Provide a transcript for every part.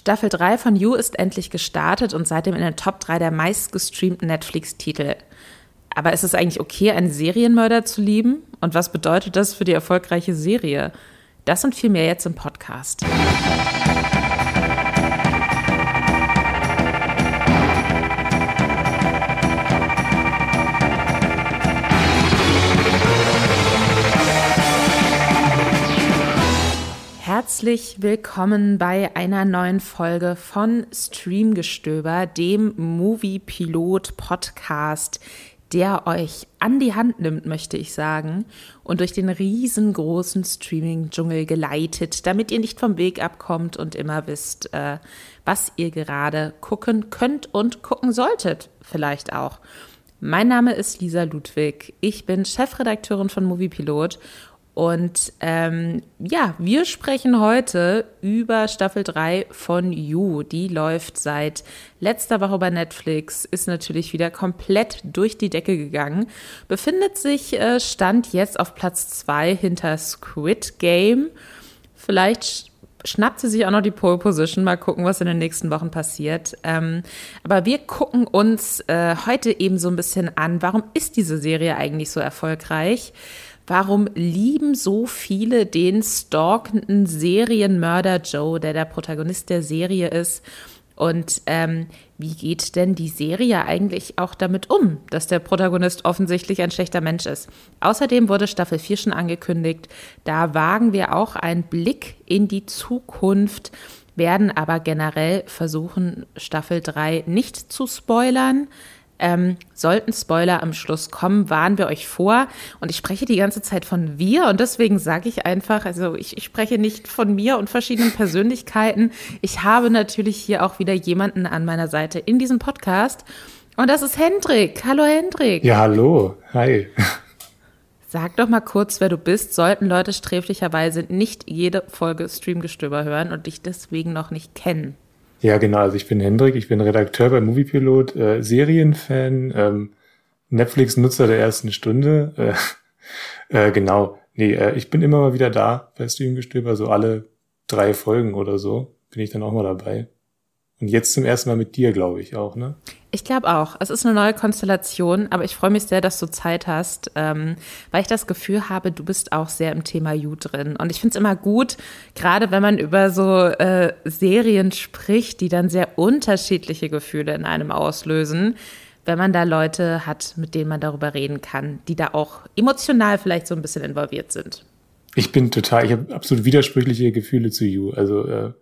Staffel 3 von You ist endlich gestartet und seitdem in den Top 3 der meistgestreamten Netflix-Titel. Aber ist es eigentlich okay, einen Serienmörder zu lieben? Und was bedeutet das für die erfolgreiche Serie? Das und viel mehr jetzt im Podcast. Herzlich willkommen bei einer neuen Folge von Streamgestöber, dem Movie Pilot Podcast, der euch an die Hand nimmt, möchte ich sagen, und durch den riesengroßen Streaming-Dschungel geleitet, damit ihr nicht vom Weg abkommt und immer wisst, äh, was ihr gerade gucken könnt und gucken solltet, vielleicht auch. Mein Name ist Lisa Ludwig. Ich bin Chefredakteurin von Moviepilot und ähm, ja, wir sprechen heute über Staffel 3 von You. Die läuft seit letzter Woche bei Netflix, ist natürlich wieder komplett durch die Decke gegangen, befindet sich äh, Stand jetzt auf Platz 2 hinter Squid Game. Vielleicht schnappt sie sich auch noch die Pole Position. Mal gucken, was in den nächsten Wochen passiert. Ähm, aber wir gucken uns äh, heute eben so ein bisschen an, warum ist diese Serie eigentlich so erfolgreich? Warum lieben so viele den stalkenden Serienmörder Joe, der der Protagonist der Serie ist? Und ähm, wie geht denn die Serie eigentlich auch damit um, dass der Protagonist offensichtlich ein schlechter Mensch ist? Außerdem wurde Staffel 4 schon angekündigt. Da wagen wir auch einen Blick in die Zukunft, werden aber generell versuchen, Staffel 3 nicht zu spoilern. Ähm, sollten Spoiler am Schluss kommen, warnen wir euch vor. Und ich spreche die ganze Zeit von wir und deswegen sage ich einfach, also ich, ich spreche nicht von mir und verschiedenen Persönlichkeiten. Ich habe natürlich hier auch wieder jemanden an meiner Seite in diesem Podcast. Und das ist Hendrik. Hallo Hendrik. Ja, hallo. Hi. Sag doch mal kurz, wer du bist. Sollten Leute sträflicherweise nicht jede Folge Streamgestöber hören und dich deswegen noch nicht kennen. Ja, genau. Also ich bin Hendrik, ich bin Redakteur bei Moviepilot, äh, Serienfan, ähm, Netflix-Nutzer der ersten Stunde. Äh, äh, genau. Nee, äh, ich bin immer mal wieder da bei Streamgestöber, so alle drei Folgen oder so bin ich dann auch mal dabei. Und jetzt zum ersten Mal mit dir, glaube ich, auch, ne? Ich glaube auch. Es ist eine neue Konstellation, aber ich freue mich sehr, dass du Zeit hast, ähm, weil ich das Gefühl habe, du bist auch sehr im Thema You drin. Und ich finde es immer gut, gerade wenn man über so äh, Serien spricht, die dann sehr unterschiedliche Gefühle in einem auslösen, wenn man da Leute hat, mit denen man darüber reden kann, die da auch emotional vielleicht so ein bisschen involviert sind. Ich bin total, ich habe absolut widersprüchliche Gefühle zu You. Also äh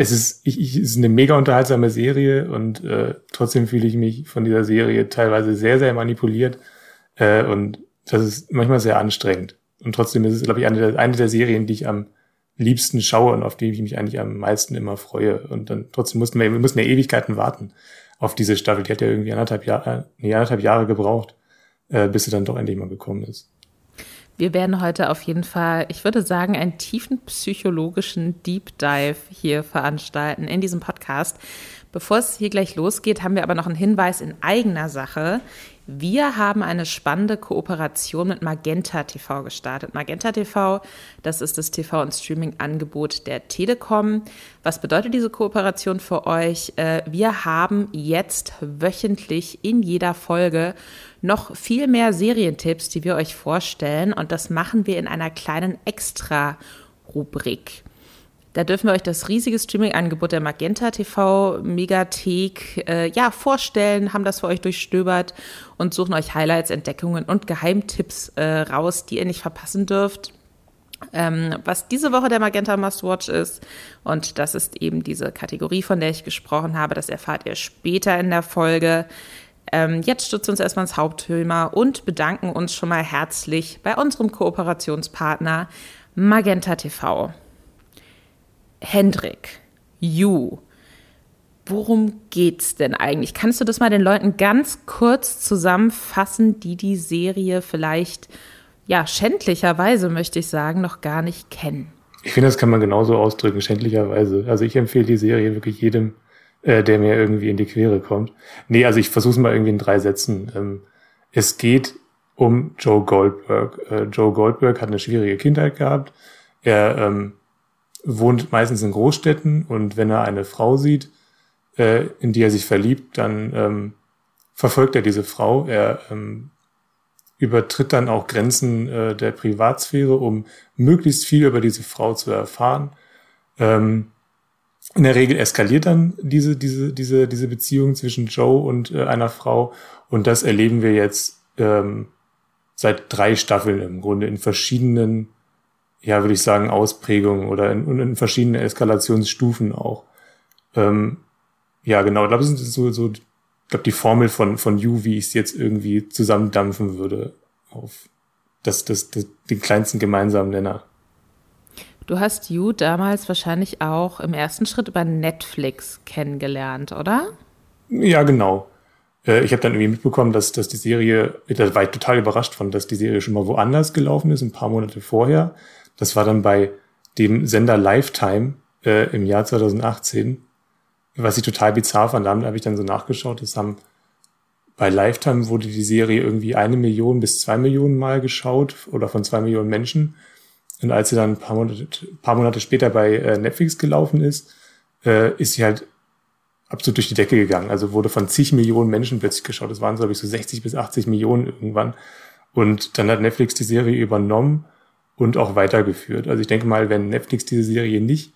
es ist, ich, ich, es ist eine mega unterhaltsame Serie und äh, trotzdem fühle ich mich von dieser Serie teilweise sehr, sehr manipuliert. Äh, und das ist manchmal sehr anstrengend. Und trotzdem ist es, glaube ich, eine der, eine der Serien, die ich am liebsten schaue und auf die ich mich eigentlich am meisten immer freue. Und dann trotzdem mussten wir, wir mussten ja Ewigkeiten warten auf diese Staffel. Die hat ja irgendwie anderthalb Jahre, nee, anderthalb Jahre gebraucht, äh, bis sie dann doch endlich mal gekommen ist. Wir werden heute auf jeden Fall, ich würde sagen, einen tiefen psychologischen Deep Dive hier veranstalten in diesem Podcast. Bevor es hier gleich losgeht, haben wir aber noch einen Hinweis in eigener Sache. Wir haben eine spannende Kooperation mit Magenta TV gestartet. Magenta TV, das ist das TV- und Streaming-Angebot der Telekom. Was bedeutet diese Kooperation für euch? Äh, wir haben jetzt wöchentlich in jeder Folge noch viel mehr Serientipps, die wir euch vorstellen. Und das machen wir in einer kleinen Extra-Rubrik. Da dürfen wir euch das riesige Streaming-Angebot der Magenta TV Megathek äh, ja, vorstellen, haben das für euch durchstöbert und suchen euch Highlights, Entdeckungen und Geheimtipps äh, raus, die ihr nicht verpassen dürft. Ähm, was diese Woche der Magenta Must Watch ist. Und das ist eben diese Kategorie, von der ich gesprochen habe. Das erfahrt ihr später in der Folge. Ähm, jetzt stützen uns erstmal ins Hauptthema und bedanken uns schon mal herzlich bei unserem Kooperationspartner Magenta TV. Hendrik, You, worum geht's denn eigentlich? Kannst du das mal den Leuten ganz kurz zusammenfassen, die die Serie vielleicht, ja, schändlicherweise möchte ich sagen, noch gar nicht kennen? Ich finde, das kann man genauso ausdrücken, schändlicherweise. Also ich empfehle die Serie wirklich jedem, äh, der mir irgendwie in die Quere kommt. Nee, also ich versuche es mal irgendwie in drei Sätzen. Ähm, es geht um Joe Goldberg. Äh, Joe Goldberg hat eine schwierige Kindheit gehabt. Er ähm, wohnt meistens in Großstädten und wenn er eine Frau sieht, äh, in die er sich verliebt, dann ähm, verfolgt er diese Frau. Er ähm, übertritt dann auch Grenzen äh, der Privatsphäre, um möglichst viel über diese Frau zu erfahren. Ähm, in der Regel eskaliert dann diese, diese, diese, diese Beziehung zwischen Joe und äh, einer Frau. Und das erleben wir jetzt ähm, seit drei Staffeln im Grunde in verschiedenen, ja, würde ich sagen, Ausprägungen oder in, in verschiedenen Eskalationsstufen auch. Ähm, ja, genau, ich glaube, das ist so, so ich glaube, die Formel von, von You, wie ich es jetzt irgendwie zusammendampfen würde, auf das, das, das, den kleinsten gemeinsamen Nenner. Du hast You damals wahrscheinlich auch im ersten Schritt über Netflix kennengelernt, oder? Ja, genau. Äh, ich habe dann irgendwie mitbekommen, dass, dass die Serie, da war ich total überrascht von, dass die Serie schon mal woanders gelaufen ist, ein paar Monate vorher. Das war dann bei dem Sender Lifetime äh, im Jahr 2018 was ich total bizarr fand, da habe ich dann so nachgeschaut, das haben bei Lifetime wurde die Serie irgendwie eine Million bis zwei Millionen Mal geschaut oder von zwei Millionen Menschen. Und als sie dann ein paar Monate, paar Monate später bei äh, Netflix gelaufen ist, äh, ist sie halt absolut durch die Decke gegangen. Also wurde von zig Millionen Menschen plötzlich geschaut. Das waren, glaube ich, so 60 bis 80 Millionen irgendwann. Und dann hat Netflix die Serie übernommen und auch weitergeführt. Also ich denke mal, wenn Netflix diese Serie nicht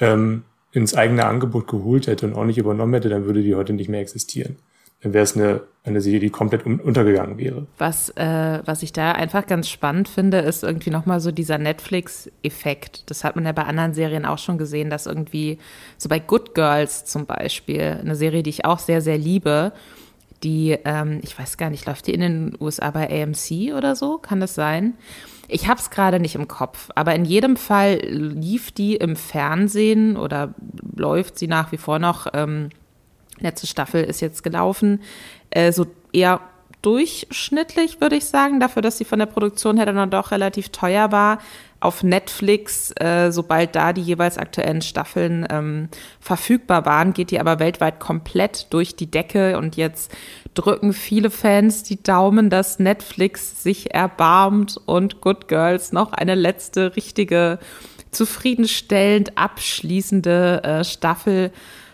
ähm, ins eigene Angebot geholt hätte und auch nicht übernommen hätte, dann würde die heute nicht mehr existieren. Dann wäre es eine, eine Serie, die komplett untergegangen wäre. Was, äh, was ich da einfach ganz spannend finde, ist irgendwie nochmal so dieser Netflix-Effekt. Das hat man ja bei anderen Serien auch schon gesehen, dass irgendwie, so bei Good Girls zum Beispiel, eine Serie, die ich auch sehr, sehr liebe, die, ähm, ich weiß gar nicht, läuft die in den USA bei AMC oder so? Kann das sein? Ich habe es gerade nicht im Kopf, aber in jedem Fall lief die im Fernsehen oder läuft sie nach wie vor noch. Ähm, letzte Staffel ist jetzt gelaufen, äh, so eher durchschnittlich, würde ich sagen, dafür, dass sie von der Produktion her dann doch relativ teuer war. Auf Netflix, äh, sobald da die jeweils aktuellen Staffeln ähm, verfügbar waren, geht die aber weltweit komplett durch die Decke und jetzt drücken viele Fans die Daumen, dass Netflix sich erbarmt und Good Girls noch eine letzte richtige, zufriedenstellend abschließende äh, Staffel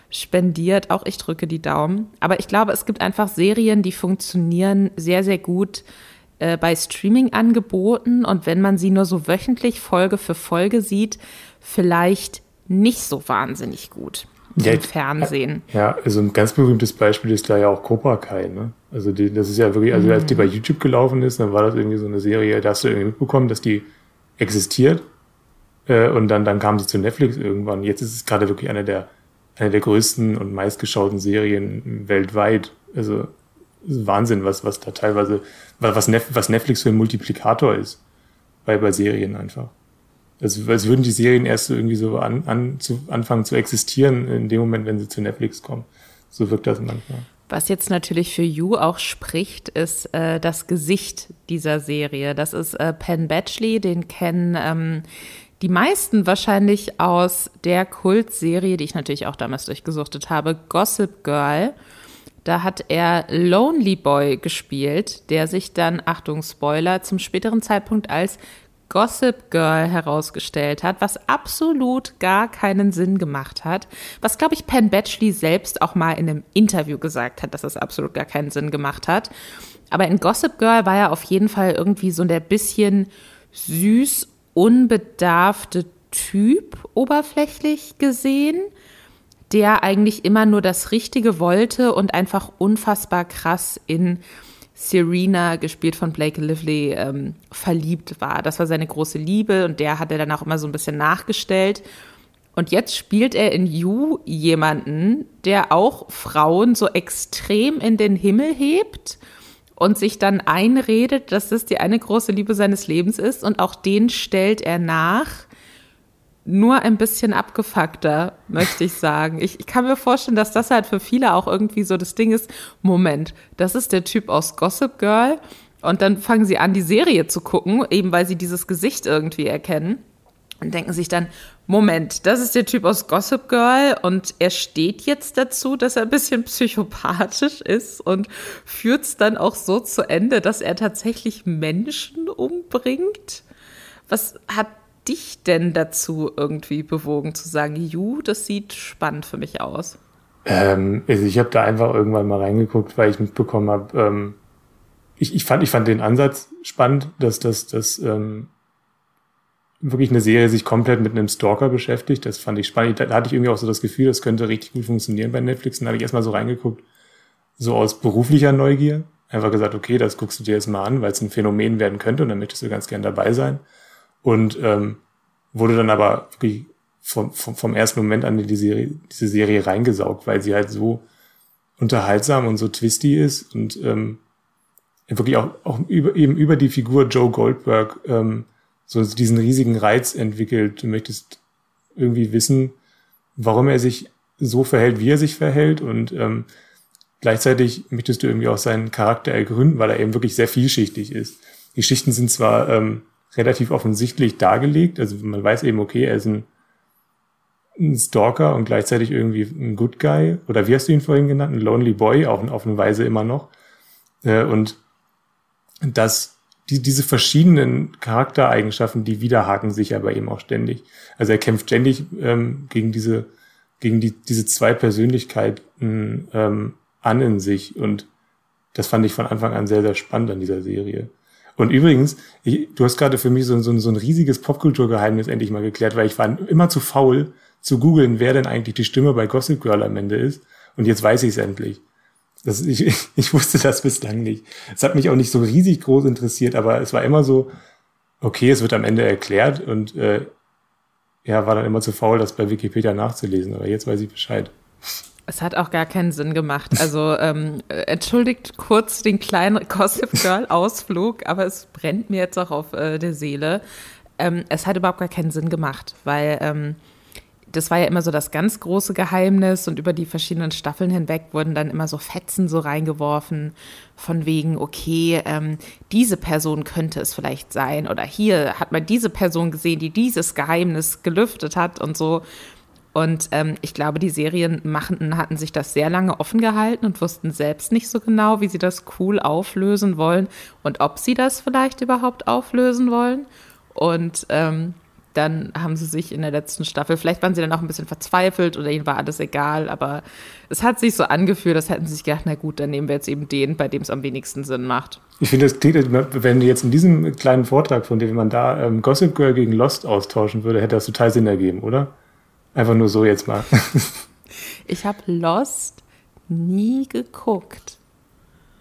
spendiert. Auch ich drücke die Daumen. Aber ich glaube, es gibt einfach Serien, die funktionieren sehr, sehr gut äh, bei Streaming-Angeboten und wenn man sie nur so wöchentlich Folge für Folge sieht, vielleicht nicht so wahnsinnig gut ja, im Fernsehen. Ja, also ein ganz berühmtes Beispiel ist da ja auch Cobra Kai, ne? Also die, das ist ja wirklich, also als die mhm. bei YouTube gelaufen ist, dann war das irgendwie so eine Serie, da hast du irgendwie mitbekommen, dass die existiert. Äh, und dann, dann kam sie zu Netflix irgendwann. Jetzt ist es gerade wirklich eine der, eine der größten und meistgeschauten Serien weltweit. Also Wahnsinn, was, was da teilweise, was, was Netflix für ein Multiplikator ist bei, bei Serien einfach als, als würden die Serien erst irgendwie so an, an, zu, anfangen zu existieren in dem Moment, wenn sie zu Netflix kommen. So wirkt das manchmal. Was jetzt natürlich für You auch spricht, ist äh, das Gesicht dieser Serie. Das ist äh, Penn Badgley, den kennen ähm, die meisten wahrscheinlich aus der Kultserie, die ich natürlich auch damals durchgesuchtet habe, Gossip Girl. Da hat er Lonely Boy gespielt, der sich dann, Achtung, Spoiler, zum späteren Zeitpunkt als Gossip Girl herausgestellt hat, was absolut gar keinen Sinn gemacht hat. Was, glaube ich, Penn Batchley selbst auch mal in einem Interview gesagt hat, dass es absolut gar keinen Sinn gemacht hat. Aber in Gossip Girl war er auf jeden Fall irgendwie so der bisschen süß, unbedarfte Typ, oberflächlich gesehen, der eigentlich immer nur das Richtige wollte und einfach unfassbar krass in Serena, gespielt von Blake Lively, ähm, verliebt war. Das war seine große Liebe und der hat er dann auch immer so ein bisschen nachgestellt. Und jetzt spielt er in You jemanden, der auch Frauen so extrem in den Himmel hebt und sich dann einredet, dass das die eine große Liebe seines Lebens ist. Und auch den stellt er nach nur ein bisschen abgefuckter, möchte ich sagen. Ich, ich, kann mir vorstellen, dass das halt für viele auch irgendwie so das Ding ist. Moment, das ist der Typ aus Gossip Girl. Und dann fangen sie an, die Serie zu gucken, eben weil sie dieses Gesicht irgendwie erkennen. Und denken sich dann, Moment, das ist der Typ aus Gossip Girl und er steht jetzt dazu, dass er ein bisschen psychopathisch ist und führt es dann auch so zu Ende, dass er tatsächlich Menschen umbringt. Was hat dich denn dazu irgendwie bewogen zu sagen, ju, das sieht spannend für mich aus? Ähm, also ich habe da einfach irgendwann mal reingeguckt, weil ich mitbekommen habe, ähm, ich, ich, fand, ich fand den Ansatz spannend, dass das dass, ähm, wirklich eine Serie sich komplett mit einem Stalker beschäftigt. Das fand ich spannend. Da hatte ich irgendwie auch so das Gefühl, das könnte richtig gut funktionieren bei Netflix. Dann habe ich erstmal so reingeguckt, so aus beruflicher Neugier. Einfach gesagt, okay, das guckst du dir jetzt mal an, weil es ein Phänomen werden könnte und dann möchtest du ganz gern dabei sein. Und ähm, wurde dann aber wirklich vom, vom, vom ersten Moment an in die Serie, diese Serie reingesaugt, weil sie halt so unterhaltsam und so twisty ist und ähm, wirklich auch, auch über, eben über die Figur Joe Goldberg ähm, so diesen riesigen Reiz entwickelt. Du möchtest irgendwie wissen, warum er sich so verhält, wie er sich verhält und ähm, gleichzeitig möchtest du irgendwie auch seinen Charakter ergründen, weil er eben wirklich sehr vielschichtig ist. Die Schichten sind zwar ähm, relativ offensichtlich dargelegt, also man weiß eben, okay, er ist ein ein Stalker und gleichzeitig irgendwie ein Good Guy. Oder wie hast du ihn vorhin genannt? Ein Lonely Boy, auch auf eine Weise immer noch. Äh, und dass die, diese verschiedenen Charaktereigenschaften, die widerhaken sich aber eben auch ständig. Also er kämpft ständig ähm, gegen diese, gegen die, diese zwei Persönlichkeiten ähm, an in sich. Und das fand ich von Anfang an sehr, sehr spannend an dieser Serie. Und übrigens, ich, du hast gerade für mich so, so, so ein riesiges Popkulturgeheimnis endlich mal geklärt, weil ich war immer zu faul, zu googeln, wer denn eigentlich die Stimme bei Gossip Girl am Ende ist. Und jetzt weiß ich es endlich. Das, ich, ich wusste das bislang nicht. Es hat mich auch nicht so riesig groß interessiert, aber es war immer so, okay, es wird am Ende erklärt und äh, ja, war dann immer zu faul, das bei Wikipedia nachzulesen. Aber jetzt weiß ich Bescheid. Es hat auch gar keinen Sinn gemacht. Also ähm, entschuldigt kurz den kleinen Gossip Girl Ausflug, aber es brennt mir jetzt auch auf äh, der Seele. Ähm, es hat überhaupt gar keinen Sinn gemacht, weil ähm, das war ja immer so das ganz große Geheimnis und über die verschiedenen Staffeln hinweg wurden dann immer so Fetzen so reingeworfen von wegen, okay, ähm, diese Person könnte es vielleicht sein oder hier hat man diese Person gesehen, die dieses Geheimnis gelüftet hat und so. Und ähm, ich glaube, die Serienmachenden hatten sich das sehr lange offen gehalten und wussten selbst nicht so genau, wie sie das cool auflösen wollen und ob sie das vielleicht überhaupt auflösen wollen. Und ähm, dann haben sie sich in der letzten Staffel, vielleicht waren sie dann auch ein bisschen verzweifelt oder ihnen war alles egal, aber es hat sich so angefühlt, als hätten sie sich gedacht, na gut, dann nehmen wir jetzt eben den, bei dem es am wenigsten Sinn macht. Ich finde, es klingt, wenn jetzt in diesem kleinen Vortrag, von dem man da ähm, Gossip Girl gegen Lost austauschen würde, hätte das total Sinn ergeben, oder? Einfach nur so jetzt mal. ich habe Lost nie geguckt.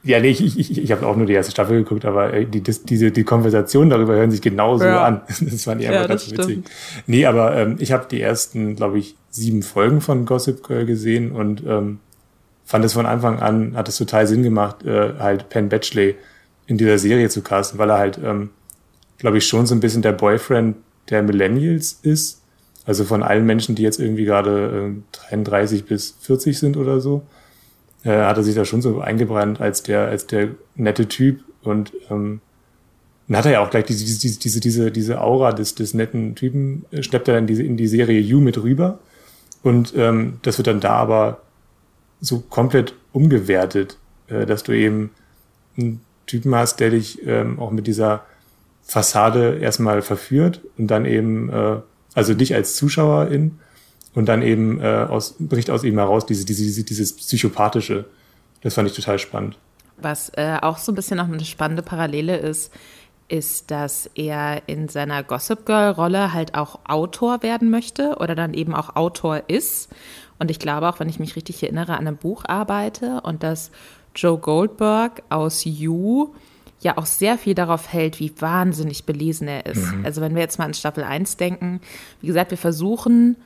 Ja, nee, ich, ich, ich habe auch nur die erste Staffel geguckt, aber äh, die, das, diese, die Konversation darüber hören sich genauso ja. an. Das fand ich einfach ja, ganz witzig. Stimmt. Nee, aber ähm, ich habe die ersten, glaube ich, sieben Folgen von Gossip Girl gesehen und ähm, fand es von Anfang an, hat es total Sinn gemacht, äh, halt Penn Batchley in dieser Serie zu casten, weil er halt, ähm, glaube ich, schon so ein bisschen der Boyfriend der Millennials ist. Also von allen Menschen, die jetzt irgendwie gerade äh, 33 bis 40 sind oder so äh, hat er sich da schon so eingebrannt als der, als der nette Typ und ähm, dann hat er ja auch gleich diese, diese, diese, diese, diese Aura des, des netten Typen, äh, schleppt er dann diese, in die Serie You mit rüber. Und ähm, das wird dann da aber so komplett umgewertet, äh, dass du eben einen Typen hast, der dich ähm, auch mit dieser Fassade erstmal verführt und dann eben, äh, also dich als Zuschauerin und dann eben äh, aus, bricht aus ihm heraus diese, diese, diese, dieses Psychopathische. Das fand ich total spannend. Was äh, auch so ein bisschen noch eine spannende Parallele ist, ist, dass er in seiner Gossip Girl-Rolle halt auch Autor werden möchte oder dann eben auch Autor ist. Und ich glaube auch, wenn ich mich richtig erinnere, an einem Buch arbeite und dass Joe Goldberg aus You ja auch sehr viel darauf hält, wie wahnsinnig belesen er ist. Mhm. Also wenn wir jetzt mal an Staffel 1 denken, wie gesagt, wir versuchen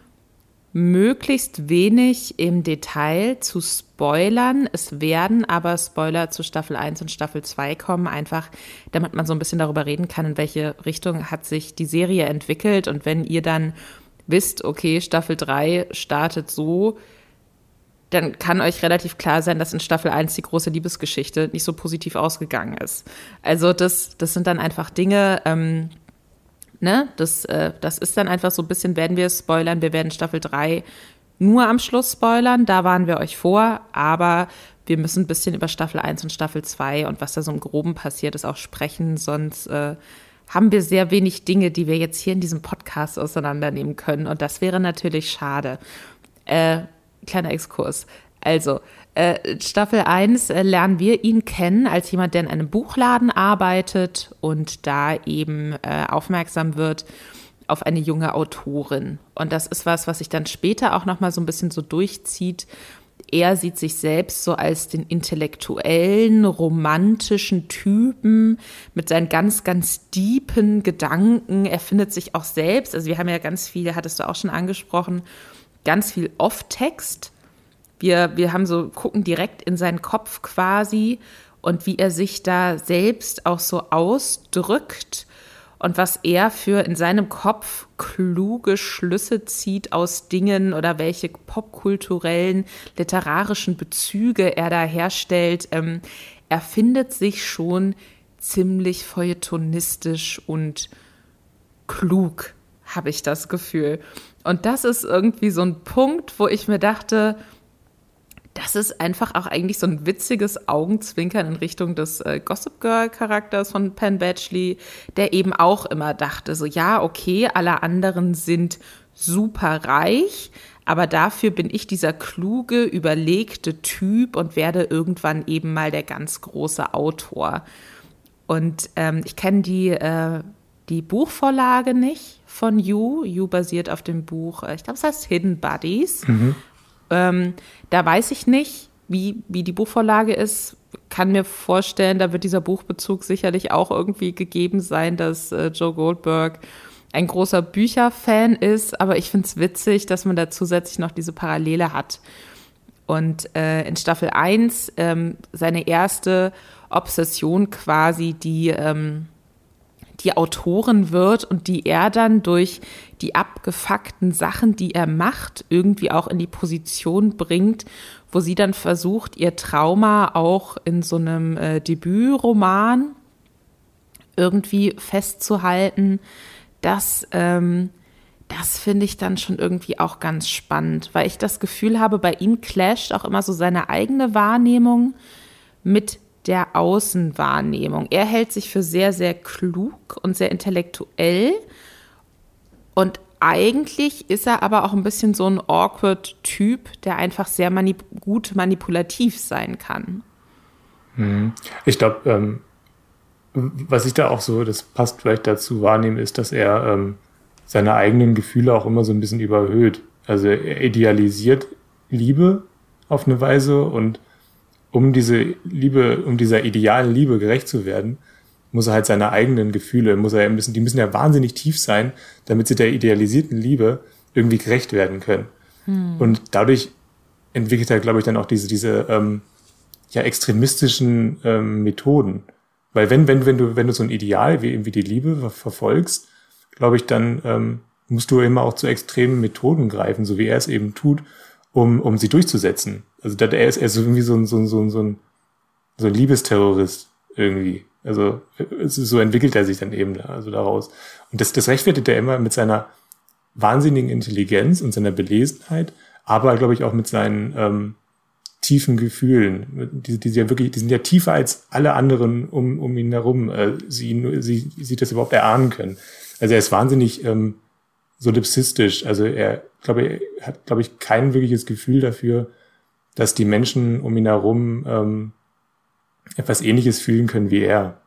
möglichst wenig im Detail zu spoilern. Es werden aber Spoiler zu Staffel 1 und Staffel 2 kommen, einfach damit man so ein bisschen darüber reden kann, in welche Richtung hat sich die Serie entwickelt. Und wenn ihr dann wisst, okay, Staffel 3 startet so, dann kann euch relativ klar sein, dass in Staffel 1 die große Liebesgeschichte nicht so positiv ausgegangen ist. Also das, das sind dann einfach Dinge, ähm, Ne? Das, äh, das ist dann einfach so ein bisschen, werden wir spoilern. Wir werden Staffel 3 nur am Schluss spoilern. Da waren wir euch vor. Aber wir müssen ein bisschen über Staffel 1 und Staffel 2 und was da so im Groben passiert ist auch sprechen. Sonst äh, haben wir sehr wenig Dinge, die wir jetzt hier in diesem Podcast auseinandernehmen können. Und das wäre natürlich schade. Äh, kleiner Exkurs. Also, äh, Staffel 1 äh, lernen wir ihn kennen als jemand, der in einem Buchladen arbeitet und da eben äh, aufmerksam wird auf eine junge Autorin. Und das ist was, was sich dann später auch nochmal so ein bisschen so durchzieht. Er sieht sich selbst so als den intellektuellen, romantischen Typen mit seinen ganz, ganz deepen Gedanken. Er findet sich auch selbst, also wir haben ja ganz viel, hattest du auch schon angesprochen, ganz viel Off-Text. Wir, wir haben so, gucken direkt in seinen Kopf quasi und wie er sich da selbst auch so ausdrückt und was er für in seinem Kopf kluge Schlüsse zieht aus Dingen oder welche popkulturellen, literarischen Bezüge er da herstellt. Ähm, er findet sich schon ziemlich feuilletonistisch und klug, habe ich das Gefühl. Und das ist irgendwie so ein Punkt, wo ich mir dachte, das ist einfach auch eigentlich so ein witziges Augenzwinkern in Richtung des äh, Gossip Girl Charakters von Penn Badgley, der eben auch immer dachte, so ja, okay, alle anderen sind super reich, aber dafür bin ich dieser kluge, überlegte Typ und werde irgendwann eben mal der ganz große Autor. Und ähm, ich kenne die, äh, die Buchvorlage nicht von You. You basiert auf dem Buch, äh, ich glaube, es heißt Hidden Buddies. Mhm. Ähm, da weiß ich nicht, wie, wie die Buchvorlage ist. Kann mir vorstellen, da wird dieser Buchbezug sicherlich auch irgendwie gegeben sein, dass äh, Joe Goldberg ein großer Bücherfan ist. Aber ich finde es witzig, dass man da zusätzlich noch diese Parallele hat. Und äh, in Staffel 1 ähm, seine erste Obsession quasi, die ähm, die Autorin wird und die er dann durch die abgefuckten Sachen, die er macht, irgendwie auch in die Position bringt, wo sie dann versucht, ihr Trauma auch in so einem äh, Debütroman irgendwie festzuhalten. Das, ähm, das finde ich dann schon irgendwie auch ganz spannend, weil ich das Gefühl habe, bei ihm clasht auch immer so seine eigene Wahrnehmung mit der Außenwahrnehmung. Er hält sich für sehr, sehr klug und sehr intellektuell. Und eigentlich ist er aber auch ein bisschen so ein awkward Typ, der einfach sehr manip gut manipulativ sein kann. Mhm. Ich glaube, ähm, was ich da auch so, das passt vielleicht dazu wahrnehme, ist, dass er ähm, seine eigenen Gefühle auch immer so ein bisschen überhöht. Also er idealisiert Liebe auf eine Weise und um diese Liebe, um dieser idealen Liebe gerecht zu werden, muss er halt seine eigenen Gefühle, muss er müssen, die müssen ja wahnsinnig tief sein, damit sie der idealisierten Liebe irgendwie gerecht werden können. Hm. Und dadurch entwickelt er, glaube ich, dann auch diese, diese ähm, ja, extremistischen ähm, Methoden. Weil wenn, wenn, wenn du, wenn du so ein Ideal wie irgendwie die Liebe verfolgst, glaube ich, dann ähm, musst du immer auch zu extremen Methoden greifen, so wie er es eben tut, um, um sie durchzusetzen. Also er ist, er ist irgendwie so ein, so ein, so ein, so ein, so ein Liebesterrorist irgendwie. Also so entwickelt er sich dann eben also daraus. Und das, das rechtfertigt er immer mit seiner wahnsinnigen Intelligenz und seiner Belesenheit, aber glaube ich auch mit seinen ähm, tiefen Gefühlen. Die, die, sind ja wirklich, die sind ja tiefer als alle anderen um, um ihn herum, äh, sie, sie, sie das überhaupt erahnen können. Also er ist wahnsinnig ähm, solipsistisch. Also er, glaube ich, hat, glaube ich, kein wirkliches Gefühl dafür, dass die Menschen um ihn herum ähm, etwas Ähnliches fühlen können wie er.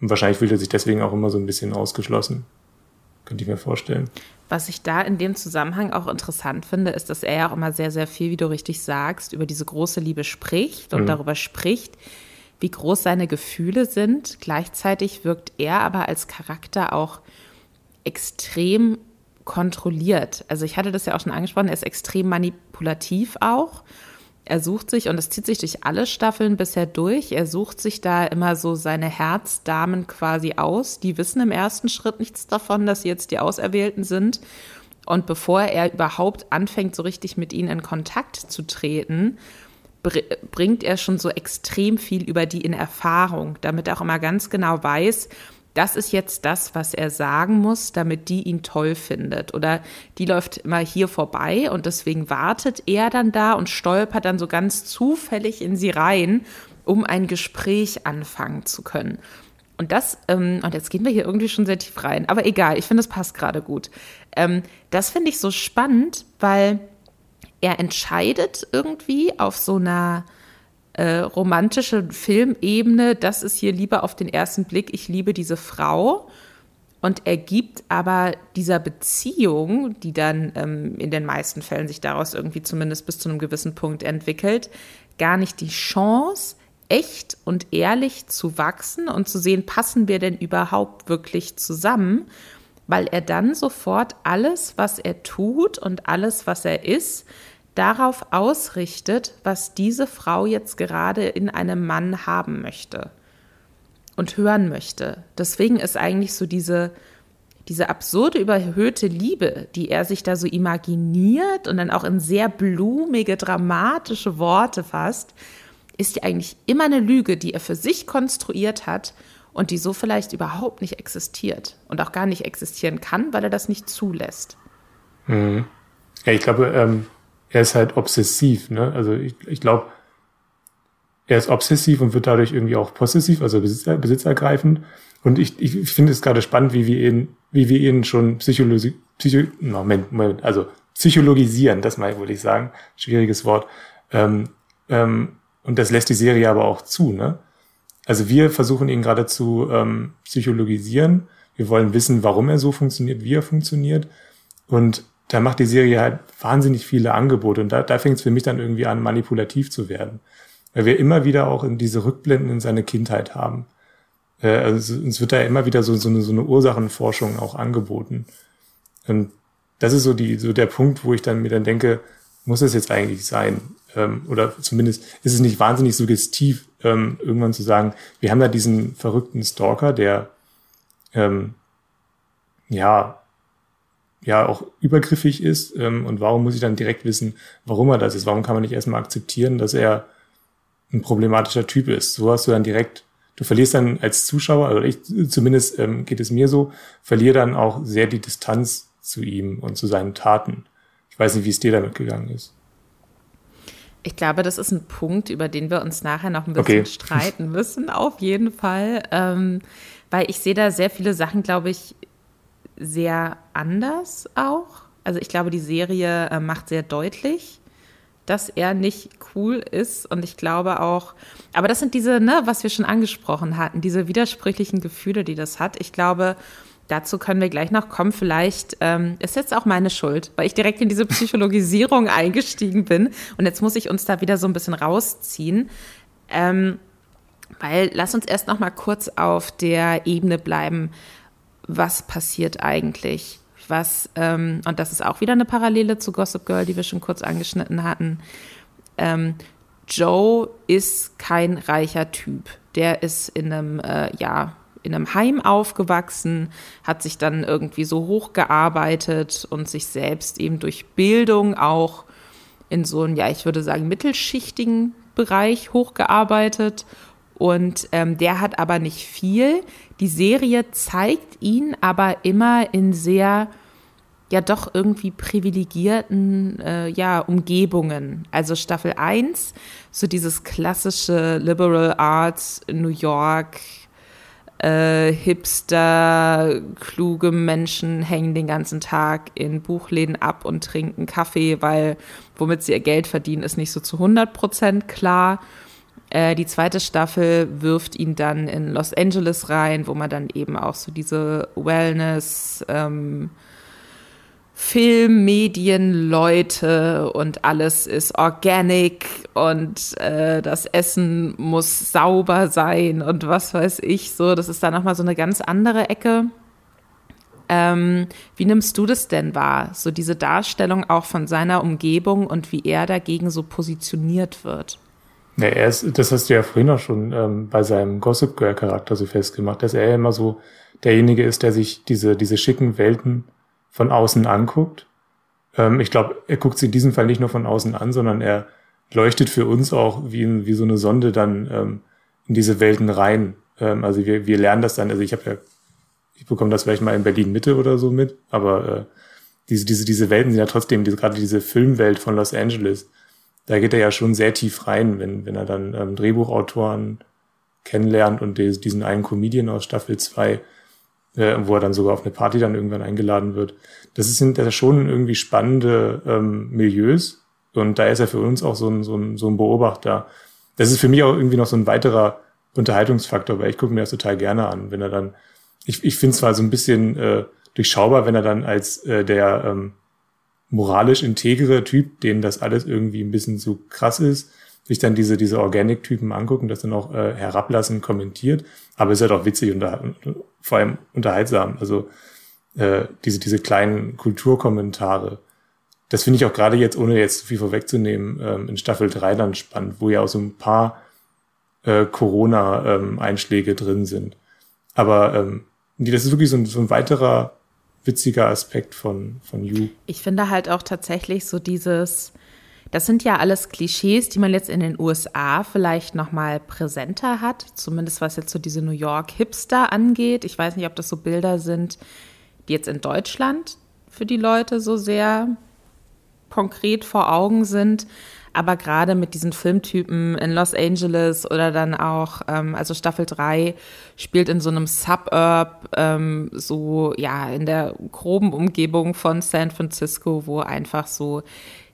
Und wahrscheinlich fühlt er sich deswegen auch immer so ein bisschen ausgeschlossen. Könnte ich mir vorstellen. Was ich da in dem Zusammenhang auch interessant finde, ist, dass er ja auch immer sehr, sehr viel, wie du richtig sagst, über diese große Liebe spricht und mhm. darüber spricht, wie groß seine Gefühle sind. Gleichzeitig wirkt er aber als Charakter auch extrem kontrolliert. Also ich hatte das ja auch schon angesprochen, er ist extrem manipulativ auch er sucht sich, und das zieht sich durch alle Staffeln bisher durch, er sucht sich da immer so seine Herzdamen quasi aus. Die wissen im ersten Schritt nichts davon, dass sie jetzt die Auserwählten sind. Und bevor er überhaupt anfängt, so richtig mit ihnen in Kontakt zu treten, bringt er schon so extrem viel über die in Erfahrung, damit er auch immer ganz genau weiß, das ist jetzt das, was er sagen muss, damit die ihn toll findet. Oder die läuft immer hier vorbei und deswegen wartet er dann da und stolpert dann so ganz zufällig in sie rein, um ein Gespräch anfangen zu können. Und das, ähm, und jetzt gehen wir hier irgendwie schon sehr tief rein, aber egal, ich finde, es passt gerade gut. Ähm, das finde ich so spannend, weil er entscheidet irgendwie auf so einer äh, romantischen Filmebene, das ist hier lieber auf den ersten Blick, ich liebe diese Frau. Und er gibt aber dieser Beziehung, die dann ähm, in den meisten Fällen sich daraus irgendwie zumindest bis zu einem gewissen Punkt entwickelt, gar nicht die Chance, echt und ehrlich zu wachsen und zu sehen, passen wir denn überhaupt wirklich zusammen, weil er dann sofort alles, was er tut und alles, was er ist, darauf ausrichtet, was diese Frau jetzt gerade in einem Mann haben möchte und hören möchte. Deswegen ist eigentlich so diese, diese absurde, überhöhte Liebe, die er sich da so imaginiert und dann auch in sehr blumige, dramatische Worte fasst, ist ja eigentlich immer eine Lüge, die er für sich konstruiert hat und die so vielleicht überhaupt nicht existiert und auch gar nicht existieren kann, weil er das nicht zulässt. Mhm. Ja, ich glaube, ähm, er ist halt obsessiv. Ne? Also ich, ich glaube, er ist obsessiv und wird dadurch irgendwie auch possessiv, also besitzer, besitzergreifend. Und ich, ich, finde es gerade spannend, wie wir ihn, wie wir ihn schon psychologi psycho Moment, Moment, also psychologisieren, das mal würde ich sagen, schwieriges Wort. Ähm, ähm, und das lässt die Serie aber auch zu, ne? Also wir versuchen ihn gerade zu ähm, psychologisieren. Wir wollen wissen, warum er so funktioniert, wie er funktioniert. Und da macht die Serie halt wahnsinnig viele Angebote. Und da, da fängt es für mich dann irgendwie an, manipulativ zu werden. Weil wir immer wieder auch in diese Rückblenden in seine Kindheit haben. Äh, also uns wird da immer wieder so, so, eine, so eine Ursachenforschung auch angeboten. Und das ist so, die, so der Punkt, wo ich dann mir dann denke, muss es jetzt eigentlich sein? ähm, oder zumindest ist es nicht wahnsinnig suggestiv, ähm, irgendwann zu sagen, wir haben da diesen verrückten Stalker, der ähm, ja ja auch übergriffig ist ähm, und warum muss ich dann direkt wissen, warum er das ist? Warum kann man nicht erstmal akzeptieren, dass er ein problematischer Typ ist? So hast du dann direkt, du verlierst dann als Zuschauer, also ich zumindest ähm, geht es mir so, verliere dann auch sehr die Distanz zu ihm und zu seinen Taten. Ich weiß nicht, wie es dir damit gegangen ist. Ich glaube, das ist ein Punkt, über den wir uns nachher noch ein bisschen okay. streiten müssen, auf jeden Fall. Ähm, weil ich sehe da sehr viele Sachen, glaube ich, sehr anders auch. Also ich glaube, die Serie äh, macht sehr deutlich, dass er nicht cool ist. Und ich glaube auch, aber das sind diese, ne, was wir schon angesprochen hatten, diese widersprüchlichen Gefühle, die das hat. Ich glaube, Dazu können wir gleich noch kommen. Vielleicht ähm, ist jetzt auch meine Schuld, weil ich direkt in diese Psychologisierung eingestiegen bin. Und jetzt muss ich uns da wieder so ein bisschen rausziehen. Ähm, weil lass uns erst noch mal kurz auf der Ebene bleiben. Was passiert eigentlich? Was, ähm, und das ist auch wieder eine Parallele zu Gossip Girl, die wir schon kurz angeschnitten hatten. Ähm, Joe ist kein reicher Typ. Der ist in einem, äh, ja, in einem Heim aufgewachsen, hat sich dann irgendwie so hochgearbeitet und sich selbst eben durch Bildung auch in so einen, ja, ich würde sagen, mittelschichtigen Bereich hochgearbeitet. Und ähm, der hat aber nicht viel. Die Serie zeigt ihn aber immer in sehr, ja doch irgendwie privilegierten äh, ja, Umgebungen. Also Staffel 1, so dieses klassische Liberal Arts New York, äh, Hipster, kluge Menschen hängen den ganzen Tag in Buchläden ab und trinken Kaffee, weil womit sie ihr Geld verdienen, ist nicht so zu 100 Prozent klar. Äh, die zweite Staffel wirft ihn dann in Los Angeles rein, wo man dann eben auch so diese Wellness, ähm, Film, Medien, Leute und alles ist organic und äh, das Essen muss sauber sein und was weiß ich so. Das ist dann nochmal so eine ganz andere Ecke. Ähm, wie nimmst du das denn wahr? So diese Darstellung auch von seiner Umgebung und wie er dagegen so positioniert wird? Ja, er ist, das hast du ja vorhin auch schon ähm, bei seinem Gossip Girl Charakter so festgemacht, dass er immer so derjenige ist, der sich diese, diese schicken Welten von außen anguckt. Ähm, ich glaube, er guckt sie in diesem Fall nicht nur von außen an, sondern er leuchtet für uns auch wie, wie so eine Sonde dann ähm, in diese Welten rein. Ähm, also wir, wir lernen das dann, also ich habe ja, ich bekomme das vielleicht mal in Berlin Mitte oder so mit, aber äh, diese, diese, diese Welten sind ja trotzdem, diese, gerade diese Filmwelt von Los Angeles, da geht er ja schon sehr tief rein, wenn, wenn er dann ähm, Drehbuchautoren kennenlernt und diesen einen Comedian aus Staffel 2, äh, wo er dann sogar auf eine Party dann irgendwann eingeladen wird. Das sind das schon irgendwie spannende ähm, Milieus und da ist er für uns auch so ein, so, ein, so ein Beobachter. Das ist für mich auch irgendwie noch so ein weiterer Unterhaltungsfaktor, weil ich gucke mir das total gerne an, wenn er dann, ich, ich finde es zwar so ein bisschen äh, durchschaubar, wenn er dann als äh, der ähm, moralisch integere Typ, den das alles irgendwie ein bisschen zu krass ist, sich dann diese, diese Organic-Typen angucken, das dann auch äh, herablassen, kommentiert. Aber es ist halt auch witzig und, und vor allem unterhaltsam. Also äh, diese, diese kleinen Kulturkommentare. Das finde ich auch gerade jetzt, ohne jetzt zu viel vorwegzunehmen, ähm, in Staffel 3 dann spannend, wo ja auch so ein paar äh, Corona-Einschläge ähm, drin sind. Aber ähm, das ist wirklich so ein, so ein weiterer witziger Aspekt von, von You. Ich finde halt auch tatsächlich so dieses, das sind ja alles Klischees, die man jetzt in den USA vielleicht noch mal präsenter hat, zumindest was jetzt so diese New York Hipster angeht. Ich weiß nicht, ob das so Bilder sind, die jetzt in Deutschland für die Leute so sehr konkret vor Augen sind. Aber gerade mit diesen Filmtypen in Los Angeles oder dann auch, ähm, also Staffel 3 spielt in so einem Suburb, ähm, so ja, in der groben Umgebung von San Francisco, wo einfach so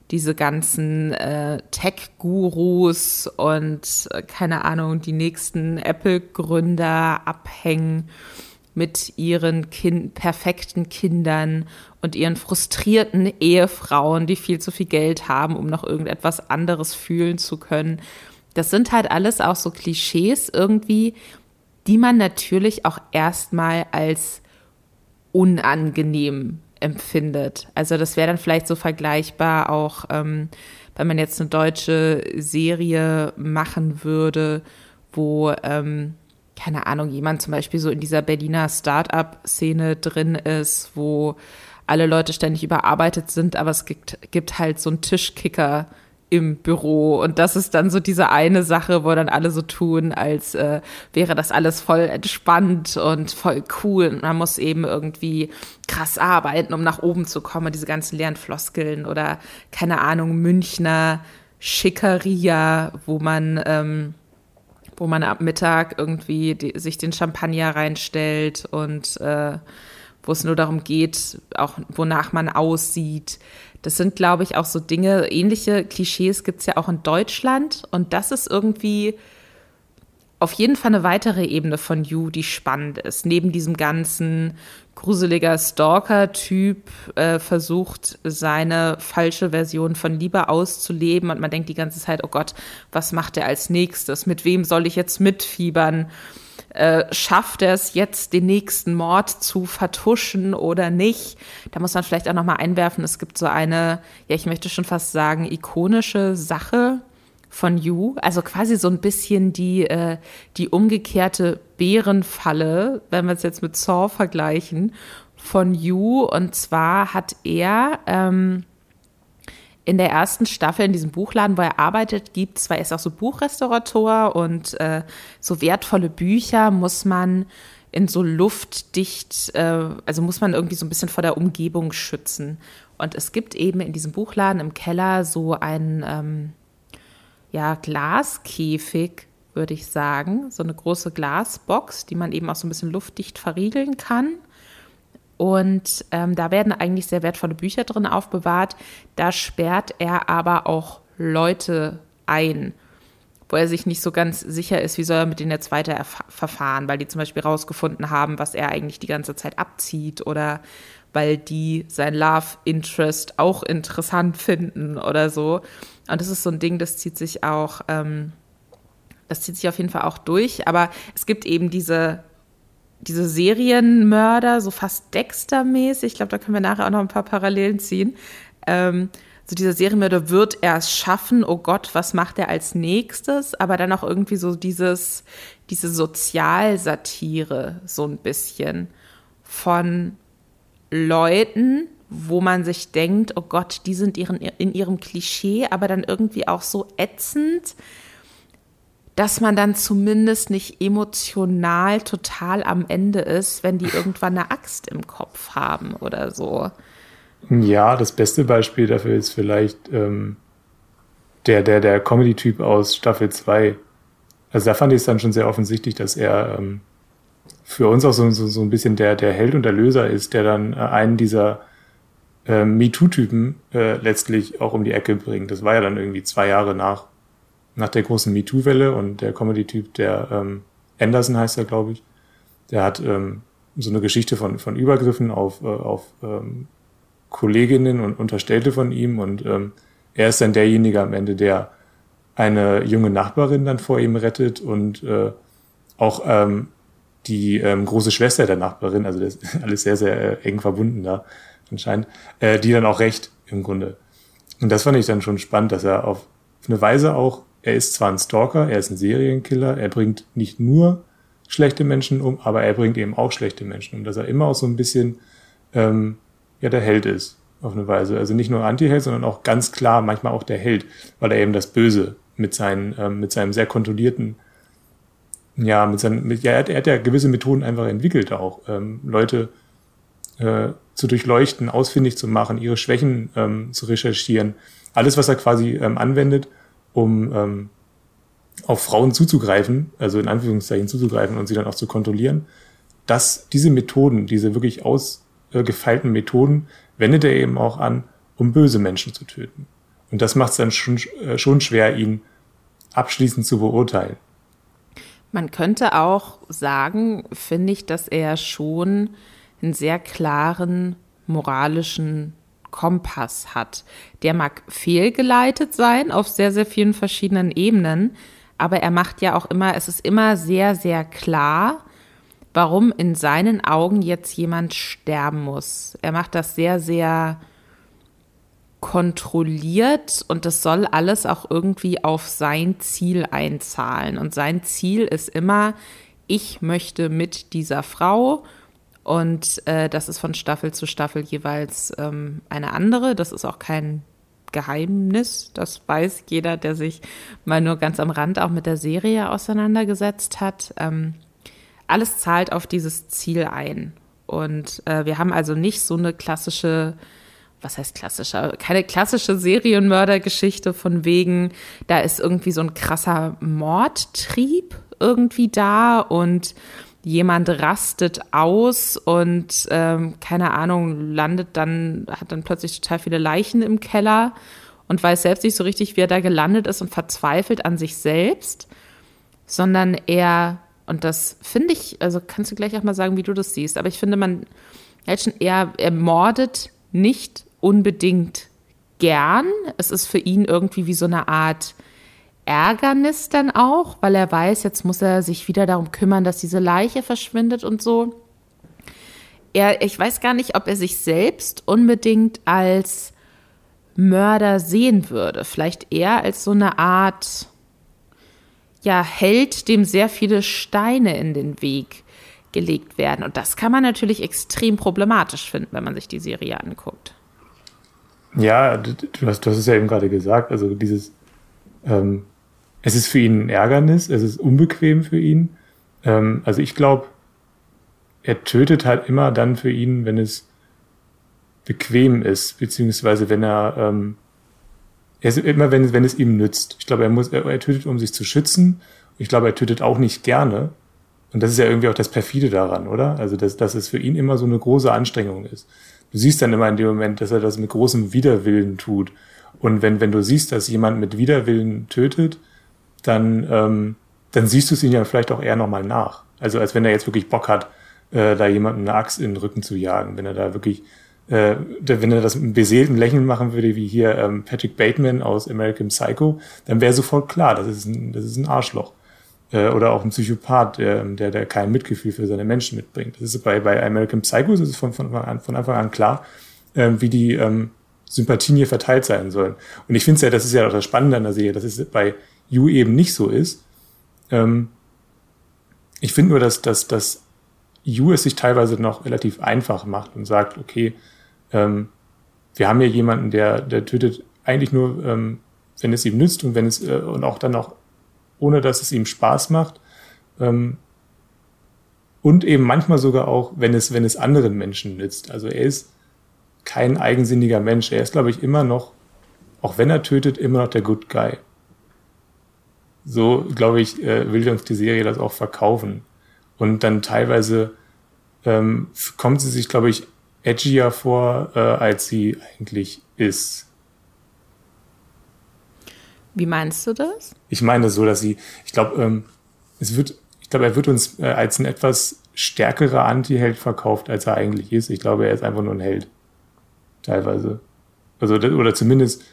diese ganzen äh, Tech-Gurus und äh, keine Ahnung, die nächsten Apple-Gründer abhängen mit ihren kind perfekten Kindern und ihren frustrierten Ehefrauen, die viel zu viel Geld haben, um noch irgendetwas anderes fühlen zu können. Das sind halt alles auch so Klischees irgendwie, die man natürlich auch erstmal als unangenehm empfindet. Also das wäre dann vielleicht so vergleichbar auch, ähm, wenn man jetzt eine deutsche Serie machen würde, wo ähm, keine Ahnung, jemand zum Beispiel so in dieser Berliner Start-up-Szene drin ist, wo alle Leute ständig überarbeitet sind, aber es gibt, gibt halt so einen Tischkicker im Büro. Und das ist dann so diese eine Sache, wo dann alle so tun, als äh, wäre das alles voll entspannt und voll cool. Und man muss eben irgendwie krass arbeiten, um nach oben zu kommen, diese ganzen leeren Floskeln oder keine Ahnung, Münchner Schickeria, wo man ähm, wo man ab Mittag irgendwie die, sich den Champagner reinstellt und äh, wo es nur darum geht, auch wonach man aussieht. Das sind, glaube ich, auch so Dinge, ähnliche Klischees gibt es ja auch in Deutschland. Und das ist irgendwie auf jeden Fall eine weitere Ebene von You, die spannend ist. Neben diesem ganzen gruseliger Stalker-Typ äh, versucht, seine falsche Version von Liebe auszuleben und man denkt die ganze Zeit, oh Gott, was macht er als nächstes? Mit wem soll ich jetzt mitfiebern? Äh, schafft er es jetzt, den nächsten Mord zu vertuschen oder nicht? Da muss man vielleicht auch noch mal einwerfen, es gibt so eine, ja, ich möchte schon fast sagen, ikonische Sache, von You, also quasi so ein bisschen die, äh, die umgekehrte Bärenfalle, wenn wir es jetzt mit Saw vergleichen, von You. Und zwar hat er ähm, in der ersten Staffel in diesem Buchladen, wo er arbeitet, gibt zwar ist auch so Buchrestaurator und äh, so wertvolle Bücher muss man in so luftdicht, äh, also muss man irgendwie so ein bisschen vor der Umgebung schützen. Und es gibt eben in diesem Buchladen im Keller so ein ähm, ja, Glaskäfig, würde ich sagen. So eine große Glasbox, die man eben auch so ein bisschen luftdicht verriegeln kann. Und ähm, da werden eigentlich sehr wertvolle Bücher drin aufbewahrt. Da sperrt er aber auch Leute ein, wo er sich nicht so ganz sicher ist, wie soll er mit denen jetzt weiter verfahren, weil die zum Beispiel rausgefunden haben, was er eigentlich die ganze Zeit abzieht oder weil die sein Love Interest auch interessant finden oder so. Und das ist so ein Ding, das zieht sich auch, ähm, das zieht sich auf jeden Fall auch durch. Aber es gibt eben diese, diese Serienmörder, so fast Dexter-mäßig. Ich glaube, da können wir nachher auch noch ein paar Parallelen ziehen. Ähm, so dieser Serienmörder wird er es schaffen, oh Gott, was macht er als nächstes? Aber dann auch irgendwie so dieses, diese Sozialsatire so ein bisschen von Leuten, wo man sich denkt, oh Gott, die sind ihren, in ihrem Klischee, aber dann irgendwie auch so ätzend, dass man dann zumindest nicht emotional total am Ende ist, wenn die irgendwann eine Axt im Kopf haben oder so. Ja, das beste Beispiel dafür ist vielleicht ähm, der, der, der Comedy-Typ aus Staffel 2, also da fand ich es dann schon sehr offensichtlich, dass er ähm, für uns auch so, so, so ein bisschen der, der Held und der Löser ist, der dann äh, einen dieser äh, MeToo-Typen äh, letztlich auch um die Ecke bringt. Das war ja dann irgendwie zwei Jahre nach, nach der großen MeToo-Welle und der Comedy-Typ, der ähm, Anderson heißt er, glaube ich, der hat ähm, so eine Geschichte von, von Übergriffen auf, äh, auf ähm, Kolleginnen und Unterstellte von ihm und ähm, er ist dann derjenige am Ende, der eine junge Nachbarin dann vor ihm rettet und äh, auch ähm, die ähm, große Schwester der Nachbarin, also das ist alles sehr, sehr äh, eng verbunden da anscheinend, äh, die dann auch recht im Grunde. Und das fand ich dann schon spannend, dass er auf eine Weise auch, er ist zwar ein Stalker, er ist ein Serienkiller, er bringt nicht nur schlechte Menschen um, aber er bringt eben auch schlechte Menschen um, dass er immer auch so ein bisschen ähm, ja der Held ist auf eine Weise. Also nicht nur Anti-Held, sondern auch ganz klar manchmal auch der Held, weil er eben das Böse mit seinen ähm, mit seinem sehr kontrollierten ja mit seinen mit, ja er hat, er hat ja gewisse Methoden einfach entwickelt auch ähm, Leute äh, zu durchleuchten, ausfindig zu machen, ihre Schwächen ähm, zu recherchieren, alles was er quasi ähm, anwendet, um ähm, auf Frauen zuzugreifen, also in Anführungszeichen zuzugreifen und sie dann auch zu kontrollieren, dass diese Methoden, diese wirklich ausgefeilten Methoden, wendet er eben auch an, um böse Menschen zu töten. Und das macht es dann schon, äh, schon schwer, ihn abschließend zu beurteilen. Man könnte auch sagen, finde ich, dass er schon einen sehr klaren moralischen Kompass hat. Der mag fehlgeleitet sein auf sehr, sehr vielen verschiedenen Ebenen, aber er macht ja auch immer, es ist immer sehr, sehr klar, warum in seinen Augen jetzt jemand sterben muss. Er macht das sehr, sehr kontrolliert und das soll alles auch irgendwie auf sein Ziel einzahlen. Und sein Ziel ist immer, ich möchte mit dieser Frau und äh, das ist von Staffel zu Staffel jeweils ähm, eine andere. Das ist auch kein Geheimnis. Das weiß jeder, der sich mal nur ganz am Rand auch mit der Serie auseinandergesetzt hat. Ähm, alles zahlt auf dieses Ziel ein. Und äh, wir haben also nicht so eine klassische, was heißt klassische, keine klassische Serienmördergeschichte von wegen, da ist irgendwie so ein krasser Mordtrieb irgendwie da und jemand rastet aus und ähm, keine Ahnung, landet dann, hat dann plötzlich total viele Leichen im Keller und weiß selbst nicht so richtig, wie er da gelandet ist und verzweifelt an sich selbst, sondern er, und das finde ich, also kannst du gleich auch mal sagen, wie du das siehst, aber ich finde, man, er, er mordet nicht unbedingt gern. Es ist für ihn irgendwie wie so eine Art Ärgernis dann auch, weil er weiß, jetzt muss er sich wieder darum kümmern, dass diese Leiche verschwindet und so. Er, ich weiß gar nicht, ob er sich selbst unbedingt als Mörder sehen würde. Vielleicht eher als so eine Art, ja, Held, dem sehr viele Steine in den Weg gelegt werden. Und das kann man natürlich extrem problematisch finden, wenn man sich die Serie anguckt. Ja, du hast, du hast es ja eben gerade gesagt, also dieses, ähm, es ist für ihn ein Ärgernis, es ist unbequem für ihn. Ähm, also ich glaube, er tötet halt immer dann für ihn, wenn es bequem ist, beziehungsweise wenn er, ähm, er ist immer, wenn, wenn es ihm nützt. Ich glaube, er muss, er, er tötet, um sich zu schützen. Ich glaube, er tötet auch nicht gerne. Und das ist ja irgendwie auch das Perfide daran, oder? Also, dass, dass es für ihn immer so eine große Anstrengung ist. Du siehst dann immer in dem Moment, dass er das mit großem Widerwillen tut. Und wenn, wenn du siehst, dass jemand mit Widerwillen tötet, dann, ähm, dann siehst du es ihm ja vielleicht auch eher nochmal nach. Also als wenn er jetzt wirklich Bock hat, äh, da jemanden eine Axt in den Rücken zu jagen. Wenn er da wirklich, äh, wenn er das mit einem beseelten Lächeln machen würde, wie hier ähm, Patrick Bateman aus American Psycho, dann wäre sofort klar, das ist ein, das ist ein Arschloch. Äh, oder auch ein Psychopath, der, der, der kein Mitgefühl für seine Menschen mitbringt. Das ist bei, bei American Psycho ist es von, von, von Anfang an klar, äh, wie die ähm, Sympathien hier verteilt sein sollen. Und ich finde es ja, das ist ja auch das Spannende an der Serie, das ist bei You eben nicht so ist. Ähm, ich finde nur, dass, dass, dass You es sich teilweise noch relativ einfach macht und sagt, okay, ähm, wir haben hier jemanden, der, der tötet eigentlich nur, ähm, wenn es ihm nützt und wenn es, äh, und auch dann noch, ohne dass es ihm Spaß macht. Ähm, und eben manchmal sogar auch, wenn es, wenn es anderen Menschen nützt. Also er ist kein eigensinniger Mensch. Er ist, glaube ich, immer noch, auch wenn er tötet, immer noch der Good Guy so glaube ich, äh, will uns die Serie das auch verkaufen. Und dann teilweise ähm, kommt sie sich, glaube ich, edgier vor, äh, als sie eigentlich ist. Wie meinst du das? Ich meine so, dass sie, ich glaube, ähm, es wird, ich glaube, er wird uns äh, als ein etwas stärkerer Anti-Held verkauft, als er eigentlich ist. Ich glaube, er ist einfach nur ein Held. Teilweise. Also, oder zumindest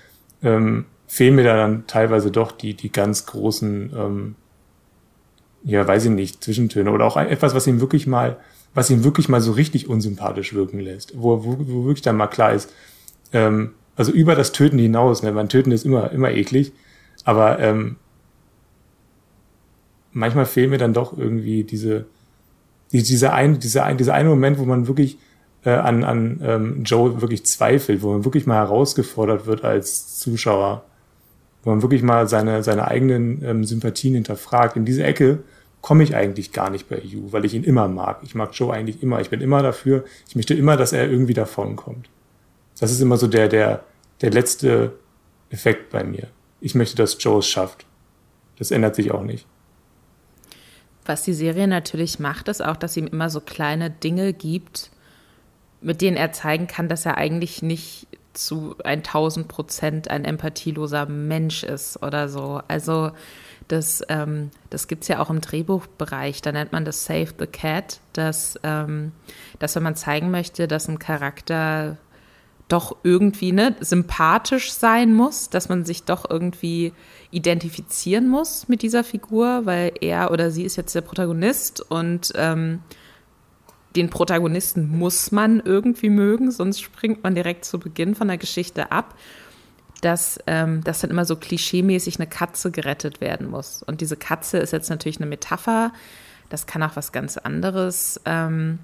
ähm, fehlen mir da dann teilweise doch die, die ganz großen, ähm, ja, weiß ich nicht, Zwischentöne. Oder auch etwas, was ihm wirklich mal, was ihn wirklich mal so richtig unsympathisch wirken lässt. Wo, wo, wo wirklich dann mal klar ist, ähm, also über das Töten hinaus, ne, man Töten ist immer, immer eklig, aber ähm, manchmal fehlen mir dann doch irgendwie diese, die, dieser ein, dieser ein, dieser eine Moment, wo man wirklich äh, an, an ähm, Joe wirklich zweifelt, wo man wirklich mal herausgefordert wird als Zuschauer, wo man wirklich mal seine, seine eigenen ähm, Sympathien hinterfragt. In diese Ecke komme ich eigentlich gar nicht bei Hugh, weil ich ihn immer mag. Ich mag Joe eigentlich immer. Ich bin immer dafür. Ich möchte immer, dass er irgendwie davonkommt. Das ist immer so der, der, der letzte Effekt bei mir. Ich möchte, dass Joe es schafft. Das ändert sich auch nicht. Was die Serie natürlich macht, ist auch, dass sie ihm immer so kleine Dinge gibt, mit denen er zeigen kann, dass er eigentlich nicht zu 1000 Prozent ein empathieloser Mensch ist oder so. Also das, ähm, das gibt es ja auch im Drehbuchbereich, da nennt man das Save the Cat, dass, ähm, dass wenn man zeigen möchte, dass ein Charakter doch irgendwie ne, sympathisch sein muss, dass man sich doch irgendwie identifizieren muss mit dieser Figur, weil er oder sie ist jetzt der Protagonist und ähm, den Protagonisten muss man irgendwie mögen, sonst springt man direkt zu Beginn von der Geschichte ab, dass, ähm, dass dann immer so klischeemäßig eine Katze gerettet werden muss. Und diese Katze ist jetzt natürlich eine Metapher, das kann auch was ganz anderes ähm,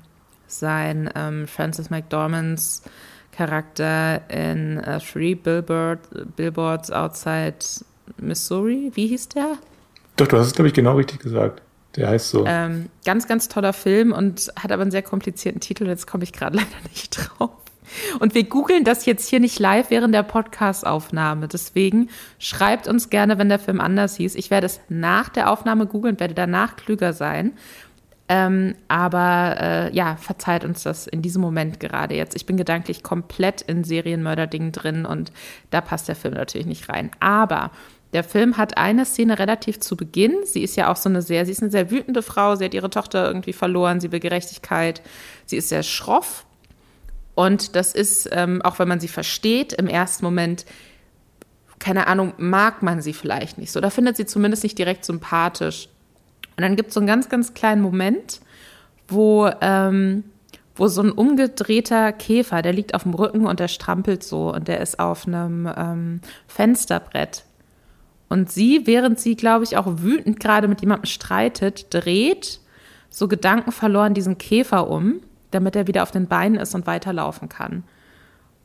sein. Ähm, Francis McDormands Charakter in uh, Three Billboard, Billboards Outside Missouri, wie hieß der? Doch, du hast es, glaube ich, genau richtig gesagt. Der heißt so. Ähm, ganz, ganz toller Film und hat aber einen sehr komplizierten Titel. Jetzt komme ich gerade leider nicht drauf. Und wir googeln das jetzt hier nicht live während der Podcast-Aufnahme. Deswegen schreibt uns gerne, wenn der Film anders hieß. Ich werde es nach der Aufnahme googeln, werde danach klüger sein. Ähm, aber äh, ja, verzeiht uns das in diesem Moment gerade jetzt. Ich bin gedanklich komplett in Serienmörder-Dingen drin und da passt der Film natürlich nicht rein. Aber der Film hat eine Szene relativ zu Beginn. Sie ist ja auch so eine sehr, sie ist eine sehr wütende Frau. Sie hat ihre Tochter irgendwie verloren. Sie will Gerechtigkeit. Sie ist sehr schroff. Und das ist, ähm, auch wenn man sie versteht, im ersten Moment, keine Ahnung, mag man sie vielleicht nicht so. Da findet sie zumindest nicht direkt sympathisch. Und dann gibt es so einen ganz, ganz kleinen Moment, wo, ähm, wo so ein umgedrehter Käfer, der liegt auf dem Rücken und der strampelt so und der ist auf einem ähm, Fensterbrett. Und sie, während sie, glaube ich, auch wütend gerade mit jemandem streitet, dreht so Gedanken verloren diesen Käfer um, damit er wieder auf den Beinen ist und weiterlaufen kann.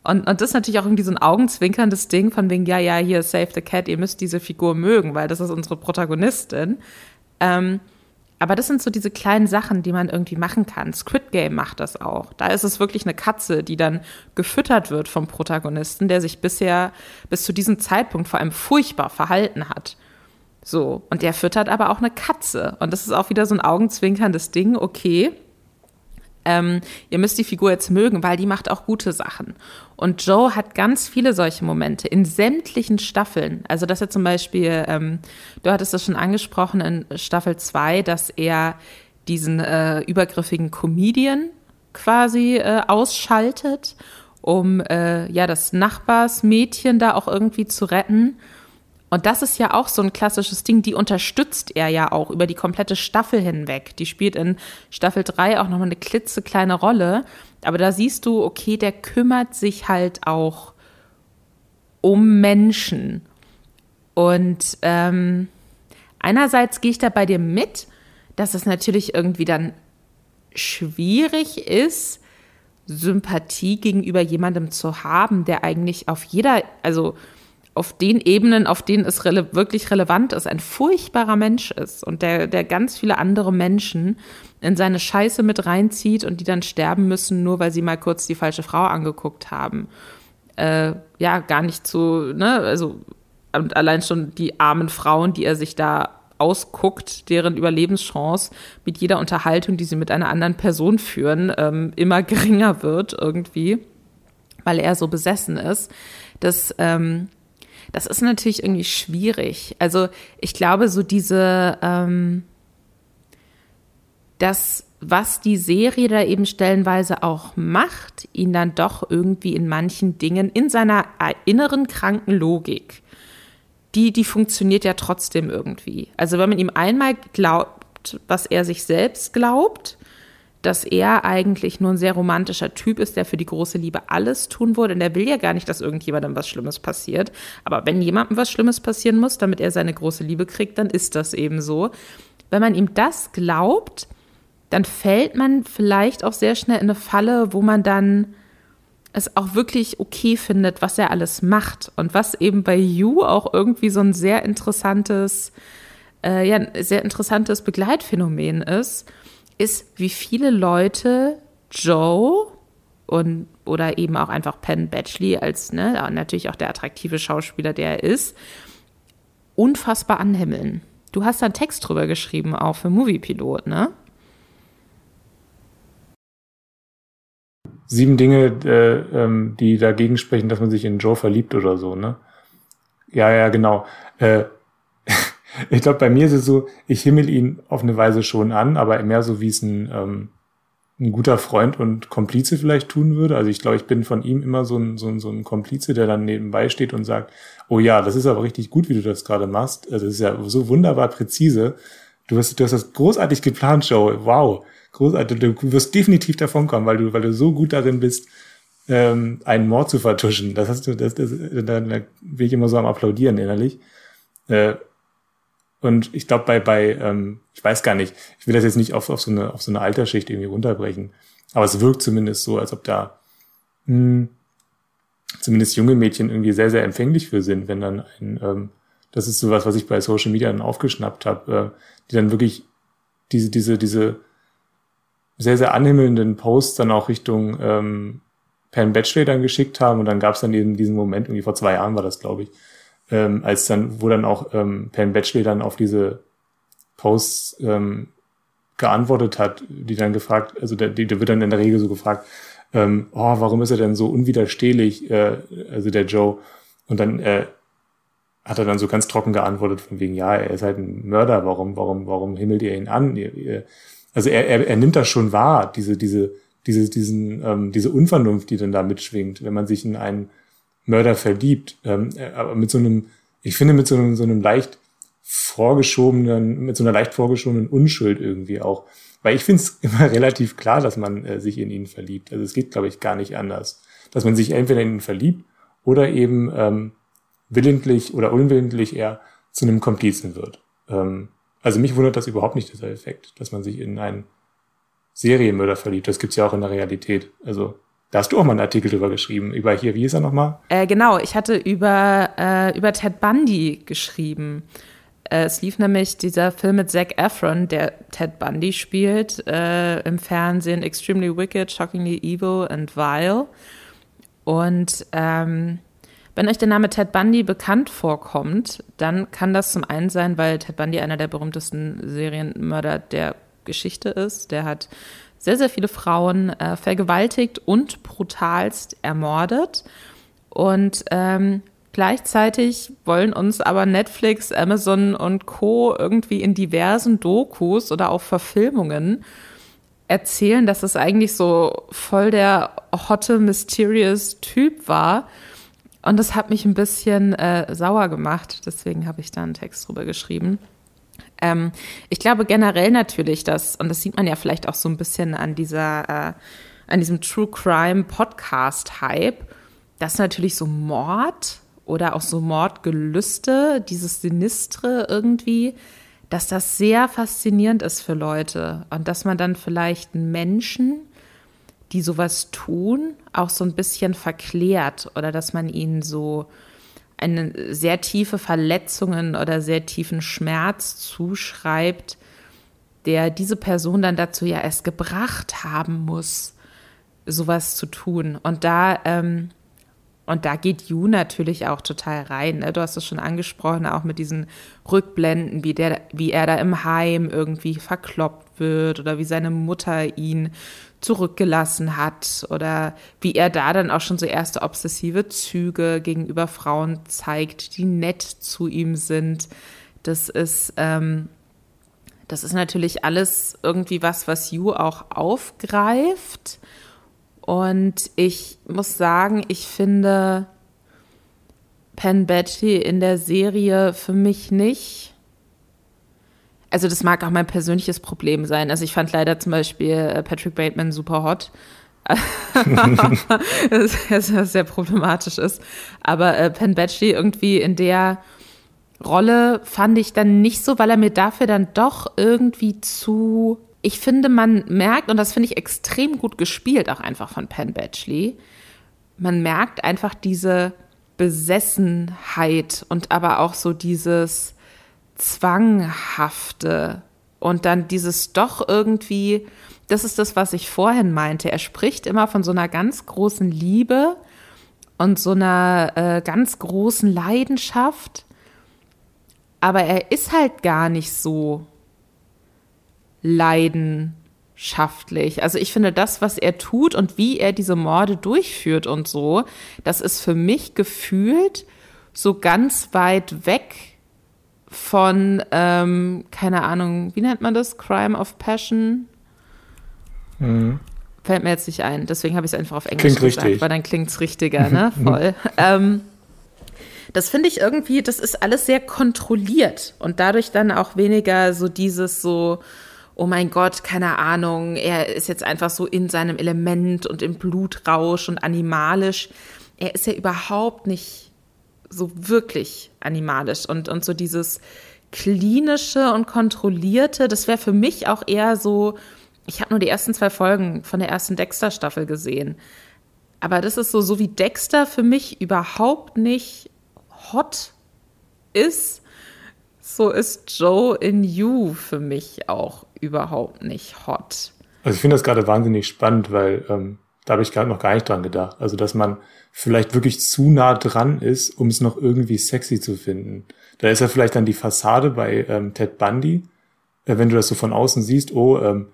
Und, und das ist natürlich auch irgendwie so ein augenzwinkerndes Ding von wegen, ja, ja, hier, Save the Cat, ihr müsst diese Figur mögen, weil das ist unsere Protagonistin. Ähm, aber das sind so diese kleinen Sachen, die man irgendwie machen kann. Squid Game macht das auch. Da ist es wirklich eine Katze, die dann gefüttert wird vom Protagonisten, der sich bisher bis zu diesem Zeitpunkt vor allem furchtbar verhalten hat. So. Und der füttert aber auch eine Katze. Und das ist auch wieder so ein augenzwinkerndes Ding. Okay, ähm, ihr müsst die Figur jetzt mögen, weil die macht auch gute Sachen. Und Joe hat ganz viele solche Momente in sämtlichen Staffeln. Also, dass er zum Beispiel, ähm, du hattest das schon angesprochen in Staffel 2, dass er diesen äh, übergriffigen Comedian quasi äh, ausschaltet, um äh, ja das Nachbarsmädchen da auch irgendwie zu retten. Und das ist ja auch so ein klassisches Ding, die unterstützt er ja auch über die komplette Staffel hinweg. Die spielt in Staffel 3 auch nochmal eine klitzekleine Rolle. Aber da siehst du, okay, der kümmert sich halt auch um Menschen. Und ähm, einerseits gehe ich da bei dir mit, dass es natürlich irgendwie dann schwierig ist, Sympathie gegenüber jemandem zu haben, der eigentlich auf jeder, also auf den Ebenen, auf denen es rele wirklich relevant ist, ein furchtbarer Mensch ist und der, der ganz viele andere Menschen in seine Scheiße mit reinzieht und die dann sterben müssen, nur weil sie mal kurz die falsche Frau angeguckt haben. Äh, ja, gar nicht zu, ne, also und allein schon die armen Frauen, die er sich da ausguckt, deren Überlebenschance mit jeder Unterhaltung, die sie mit einer anderen Person führen, ähm, immer geringer wird irgendwie, weil er so besessen ist. Das, ähm, das ist natürlich irgendwie schwierig. Also ich glaube, so diese, ähm, das, was die Serie da eben stellenweise auch macht, ihn dann doch irgendwie in manchen Dingen in seiner inneren kranken Logik die, die funktioniert ja trotzdem irgendwie. Also wenn man ihm einmal glaubt, was er sich selbst glaubt, dass er eigentlich nur ein sehr romantischer Typ ist, der für die große Liebe alles tun würde. Und der will ja gar nicht, dass irgendjemandem was Schlimmes passiert. Aber wenn jemandem was Schlimmes passieren muss, damit er seine große Liebe kriegt, dann ist das eben so. Wenn man ihm das glaubt, dann fällt man vielleicht auch sehr schnell in eine Falle, wo man dann es auch wirklich okay findet, was er alles macht und was eben bei You auch irgendwie so ein sehr interessantes, äh, ja, sehr interessantes Begleitphänomen ist, ist, wie viele Leute Joe und oder eben auch einfach Penn Badgley als ne, natürlich auch der attraktive Schauspieler, der er ist, unfassbar anhimmeln. Du hast da einen Text drüber geschrieben, auch für Moviepilot, ne? sieben Dinge, äh, ähm, die dagegen sprechen, dass man sich in Joe verliebt oder so, ne? Ja, ja, genau. Äh, ich glaube, bei mir ist es so, ich himmel ihn auf eine Weise schon an, aber mehr so, wie es ein, ähm, ein guter Freund und Komplize vielleicht tun würde. Also ich glaube, ich bin von ihm immer so ein, so, ein, so ein Komplize, der dann nebenbei steht und sagt, oh ja, das ist aber richtig gut, wie du das gerade machst. Also das ist ja so wunderbar präzise. Du hast, du hast das großartig geplant, Joe. Wow großartig. Du wirst definitiv davon kommen, weil du, weil du so gut darin bist, ähm, einen Mord zu vertuschen. Das hast du, das, das, da, da bin ich immer so am Applaudieren innerlich. Äh, und ich glaube, bei, bei, ähm, ich weiß gar nicht, ich will das jetzt nicht auf, auf, so eine, auf so eine Altersschicht irgendwie runterbrechen. Aber es wirkt zumindest so, als ob da mh, hm, zumindest junge Mädchen irgendwie sehr, sehr empfänglich für sind, wenn dann ein, ähm, das ist sowas, was ich bei Social Media dann aufgeschnappt habe, äh, die dann wirklich diese, diese, diese sehr, sehr anhimmelnden Post dann auch Richtung ähm, Penn Batchley dann geschickt haben und dann gab es dann eben diesen Moment, irgendwie vor zwei Jahren war das, glaube ich, ähm, als dann, wo dann auch ähm, Penn Batchley dann auf diese Posts ähm, geantwortet hat, die dann gefragt, also der, der wird dann in der Regel so gefragt, ähm, oh, warum ist er denn so unwiderstehlich, äh, also der Joe, und dann äh, hat er dann so ganz trocken geantwortet von wegen, ja, er ist halt ein Mörder, warum, warum, warum himmelt ihr ihn an? Ihr, ihr, also er, er, er nimmt das schon wahr, diese, diese, diese, diesen, ähm, diese Unvernunft, die dann da mitschwingt, wenn man sich in einen Mörder verliebt. Ähm, aber mit so einem, ich finde, mit so einem, so einem leicht vorgeschobenen, mit so einer leicht vorgeschobenen Unschuld irgendwie auch. Weil ich finde es immer relativ klar, dass man äh, sich in ihn verliebt. Also es geht, glaube ich, gar nicht anders. Dass man sich entweder in ihn verliebt oder eben ähm, willentlich oder unwillentlich eher zu einem Komplizen wird. Ähm, also mich wundert das überhaupt nicht, dieser Effekt, dass man sich in einen Serienmörder verliebt. Das gibt's ja auch in der Realität. Also da hast du auch mal einen Artikel drüber geschrieben. Über hier, wie ist er nochmal? Äh, genau, ich hatte über, äh, über Ted Bundy geschrieben. Äh, es lief nämlich dieser Film mit Zac Efron, der Ted Bundy spielt, äh, im Fernsehen Extremely Wicked, Shockingly Evil and Vile. Und ähm, wenn euch der Name Ted Bundy bekannt vorkommt, dann kann das zum einen sein, weil Ted Bundy einer der berühmtesten Serienmörder der Geschichte ist. Der hat sehr, sehr viele Frauen äh, vergewaltigt und brutalst ermordet. Und ähm, gleichzeitig wollen uns aber Netflix, Amazon und Co. irgendwie in diversen Dokus oder auch Verfilmungen erzählen, dass es eigentlich so voll der hotte, mysterious Typ war und das hat mich ein bisschen äh, sauer gemacht. Deswegen habe ich da einen Text drüber geschrieben. Ähm, ich glaube generell natürlich, dass, und das sieht man ja vielleicht auch so ein bisschen an dieser, äh, an diesem True Crime Podcast Hype, dass natürlich so Mord oder auch so Mordgelüste, dieses Sinistre irgendwie, dass das sehr faszinierend ist für Leute. Und dass man dann vielleicht Menschen die sowas tun, auch so ein bisschen verklärt oder dass man ihnen so eine sehr tiefe Verletzungen oder sehr tiefen Schmerz zuschreibt, der diese Person dann dazu ja erst gebracht haben muss, sowas zu tun. Und da ähm, Und da geht Yu natürlich auch total rein. Ne? Du hast es schon angesprochen, auch mit diesen Rückblenden, wie, der, wie er da im Heim irgendwie verkloppt wird oder wie seine Mutter ihn zurückgelassen hat oder wie er da dann auch schon so erste obsessive Züge gegenüber Frauen zeigt, die nett zu ihm sind. Das ist, ähm, das ist natürlich alles irgendwie was, was Yu auch aufgreift. Und ich muss sagen, ich finde Penn Badgley in der Serie für mich nicht. Also das mag auch mein persönliches Problem sein. Also ich fand leider zum Beispiel äh, Patrick Bateman super hot. was sehr problematisch ist. Aber äh, Penn Badgley irgendwie in der Rolle fand ich dann nicht so, weil er mir dafür dann doch irgendwie zu ich finde, man merkt, und das finde ich extrem gut gespielt, auch einfach von Penn Badgley, man merkt einfach diese Besessenheit und aber auch so dieses Zwanghafte und dann dieses doch irgendwie, das ist das, was ich vorhin meinte. Er spricht immer von so einer ganz großen Liebe und so einer äh, ganz großen Leidenschaft, aber er ist halt gar nicht so leidenschaftlich. Also ich finde das, was er tut und wie er diese Morde durchführt und so, das ist für mich gefühlt so ganz weit weg von, ähm, keine Ahnung, wie nennt man das? Crime of Passion? Mhm. Fällt mir jetzt nicht ein, deswegen habe ich es einfach auf Englisch klingt gesagt, richtig. weil dann klingt es richtiger, ne? Voll. ähm, das finde ich irgendwie, das ist alles sehr kontrolliert und dadurch dann auch weniger so dieses so, oh mein Gott, keine Ahnung, er ist jetzt einfach so in seinem Element und im Blutrausch und animalisch. Er ist ja überhaupt nicht so wirklich animalisch und, und so dieses klinische und kontrollierte, das wäre für mich auch eher so, ich habe nur die ersten zwei Folgen von der ersten Dexter-Staffel gesehen. Aber das ist so, so wie Dexter für mich überhaupt nicht hot ist, so ist Joe in You für mich auch überhaupt nicht hot. Also ich finde das gerade wahnsinnig spannend, weil ähm, da habe ich gerade noch gar nicht dran gedacht. Also dass man vielleicht wirklich zu nah dran ist, um es noch irgendwie sexy zu finden. Da ist ja vielleicht dann die Fassade bei ähm, Ted Bundy, äh, wenn du das so von außen siehst, oh, ähm,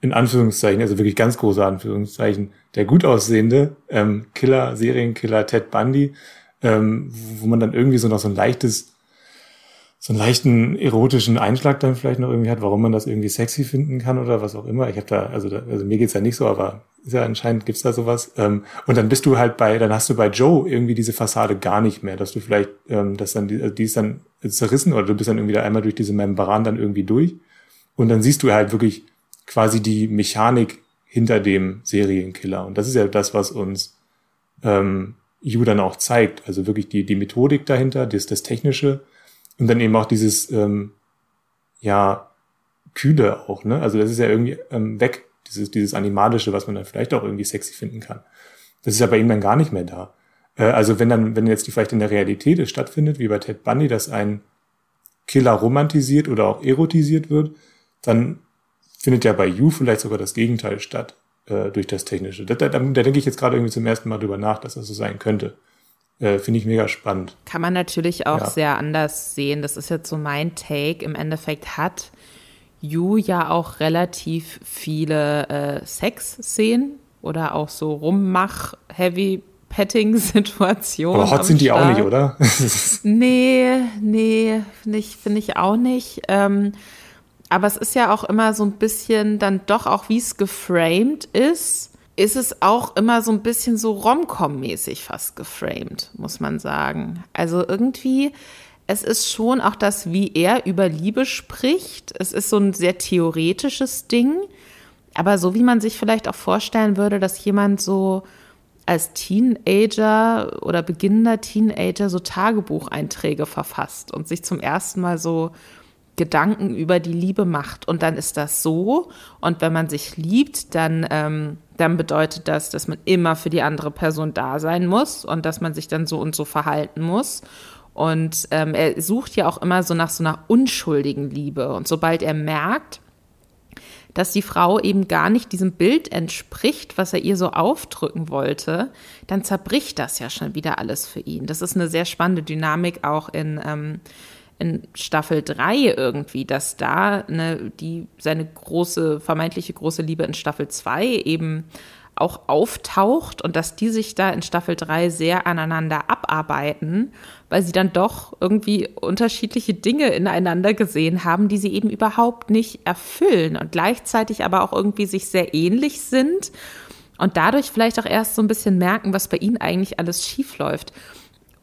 in Anführungszeichen, also wirklich ganz große Anführungszeichen, der gut aussehende ähm, Killer, Serienkiller Ted Bundy, ähm, wo man dann irgendwie so noch so ein leichtes so einen leichten erotischen Einschlag dann vielleicht noch irgendwie hat, warum man das irgendwie sexy finden kann oder was auch immer. Ich habe da, also, da, also mir geht's ja nicht so, aber ist ja anscheinend gibt's da sowas. Ähm, und dann bist du halt bei, dann hast du bei Joe irgendwie diese Fassade gar nicht mehr, dass du vielleicht, ähm, dass dann die, also die ist dann zerrissen oder du bist dann irgendwie da einmal durch diese Membran dann irgendwie durch und dann siehst du halt wirklich quasi die Mechanik hinter dem Serienkiller und das ist ja das, was uns ähm, Ju dann auch zeigt, also wirklich die die Methodik dahinter, das das technische und dann eben auch dieses, ähm, ja, Kühle auch, ne? Also das ist ja irgendwie ähm, weg, dieses, dieses Animalische, was man dann vielleicht auch irgendwie sexy finden kann. Das ist ja bei ihm dann gar nicht mehr da. Äh, also wenn dann, wenn jetzt die vielleicht in der Realität es stattfindet, wie bei Ted Bundy, dass ein Killer romantisiert oder auch erotisiert wird, dann findet ja bei You vielleicht sogar das Gegenteil statt äh, durch das Technische. Da, da, da denke ich jetzt gerade irgendwie zum ersten Mal drüber nach, dass das so sein könnte. Äh, Finde ich mega spannend. Kann man natürlich auch ja. sehr anders sehen. Das ist jetzt so mein Take. Im Endeffekt hat Yu ja auch relativ viele äh, Sex-Szenen oder auch so Rummach-Heavy Petting-Situationen. Aber hot sind die auch nicht, oder? nee, nee, finde ich, find ich auch nicht. Ähm, aber es ist ja auch immer so ein bisschen dann doch auch, wie es geframed ist ist es auch immer so ein bisschen so Romcom-mäßig fast geframed, muss man sagen. Also irgendwie, es ist schon auch das, wie er über Liebe spricht. Es ist so ein sehr theoretisches Ding, aber so wie man sich vielleicht auch vorstellen würde, dass jemand so als Teenager oder beginnender Teenager so Tagebucheinträge verfasst und sich zum ersten Mal so Gedanken über die Liebe macht. Und dann ist das so. Und wenn man sich liebt, dann ähm, dann bedeutet das, dass man immer für die andere Person da sein muss und dass man sich dann so und so verhalten muss. Und ähm, er sucht ja auch immer so nach so einer unschuldigen Liebe. Und sobald er merkt, dass die Frau eben gar nicht diesem Bild entspricht, was er ihr so aufdrücken wollte, dann zerbricht das ja schon wieder alles für ihn. Das ist eine sehr spannende Dynamik auch in, ähm, in Staffel 3 irgendwie, dass da ne, die, seine große, vermeintliche große Liebe in Staffel 2 eben auch auftaucht und dass die sich da in Staffel 3 sehr aneinander abarbeiten, weil sie dann doch irgendwie unterschiedliche Dinge ineinander gesehen haben, die sie eben überhaupt nicht erfüllen und gleichzeitig aber auch irgendwie sich sehr ähnlich sind und dadurch vielleicht auch erst so ein bisschen merken, was bei ihnen eigentlich alles schief läuft.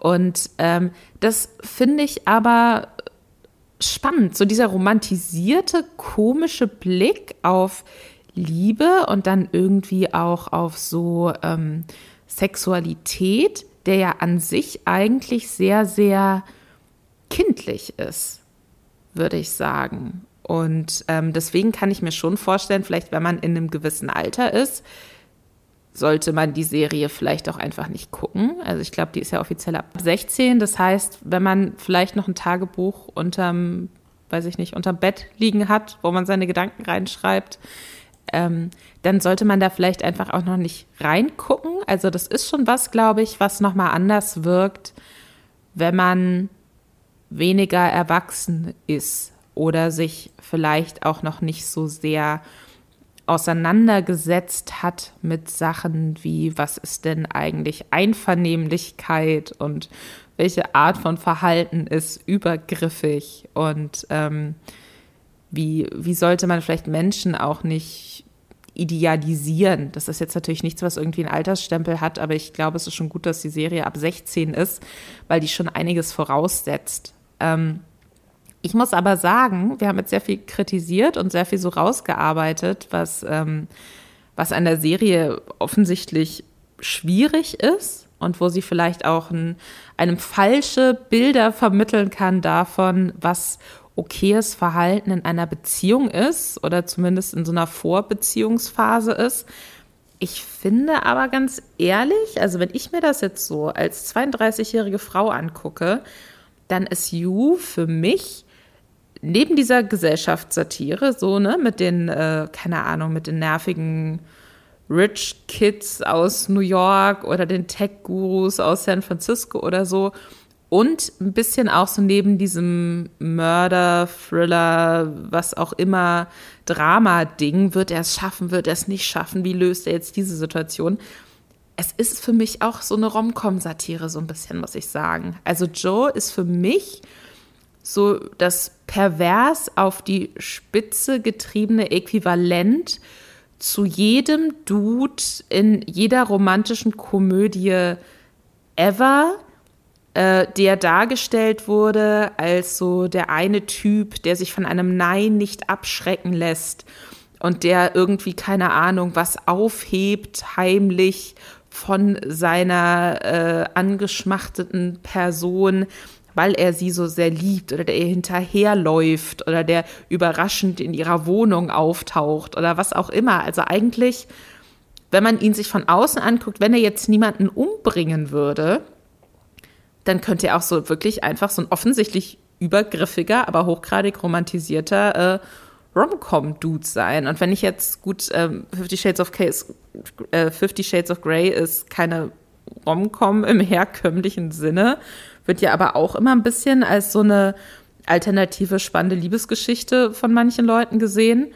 Und ähm, das finde ich aber spannend, so dieser romantisierte, komische Blick auf Liebe und dann irgendwie auch auf so ähm, Sexualität, der ja an sich eigentlich sehr, sehr kindlich ist, würde ich sagen. Und ähm, deswegen kann ich mir schon vorstellen, vielleicht wenn man in einem gewissen Alter ist, sollte man die Serie vielleicht auch einfach nicht gucken. Also ich glaube, die ist ja offiziell ab 16. Das heißt, wenn man vielleicht noch ein Tagebuch unterm, weiß ich nicht, unterm Bett liegen hat, wo man seine Gedanken reinschreibt, ähm, dann sollte man da vielleicht einfach auch noch nicht reingucken. Also das ist schon was, glaube ich, was nochmal anders wirkt, wenn man weniger erwachsen ist oder sich vielleicht auch noch nicht so sehr auseinandergesetzt hat mit Sachen wie, was ist denn eigentlich Einvernehmlichkeit und welche Art von Verhalten ist übergriffig und ähm, wie, wie sollte man vielleicht Menschen auch nicht idealisieren? Das ist jetzt natürlich nichts, was irgendwie einen Altersstempel hat, aber ich glaube, es ist schon gut, dass die Serie ab 16 ist, weil die schon einiges voraussetzt. Ähm, ich muss aber sagen, wir haben jetzt sehr viel kritisiert und sehr viel so rausgearbeitet, was, ähm, was an der Serie offensichtlich schwierig ist und wo sie vielleicht auch ein, einem falsche Bilder vermitteln kann davon, was okayes Verhalten in einer Beziehung ist oder zumindest in so einer Vorbeziehungsphase ist. Ich finde aber ganz ehrlich, also wenn ich mir das jetzt so als 32-jährige Frau angucke, dann ist You für mich neben dieser Gesellschaftssatire, so, ne, mit den, äh, keine Ahnung, mit den nervigen Rich Kids aus New York oder den Tech-Gurus aus San Francisco oder so, und ein bisschen auch so neben diesem Mörder, Thriller, was auch immer, Drama-Ding, wird er es schaffen, wird er es nicht schaffen, wie löst er jetzt diese Situation? Es ist für mich auch so eine Rom-Com-Satire, so ein bisschen, muss ich sagen. Also Joe ist für mich so das pervers auf die Spitze getriebene Äquivalent zu jedem Dude in jeder romantischen Komödie ever äh, der dargestellt wurde als so der eine Typ, der sich von einem Nein nicht abschrecken lässt und der irgendwie keine Ahnung was aufhebt heimlich von seiner äh, angeschmachteten Person, weil er sie so sehr liebt oder der ihr hinterherläuft oder der überraschend in ihrer Wohnung auftaucht oder was auch immer. Also eigentlich, wenn man ihn sich von außen anguckt, wenn er jetzt niemanden umbringen würde, dann könnte er auch so wirklich einfach so ein offensichtlich übergriffiger, aber hochgradig romantisierter äh, Rom-Com-Dude sein. Und wenn ich jetzt, gut, ähm, Fifty Shades of Case, äh, Fifty Shades of Grey ist keine Rom-Com im herkömmlichen Sinne, wird ja aber auch immer ein bisschen als so eine alternative, spannende Liebesgeschichte von manchen Leuten gesehen.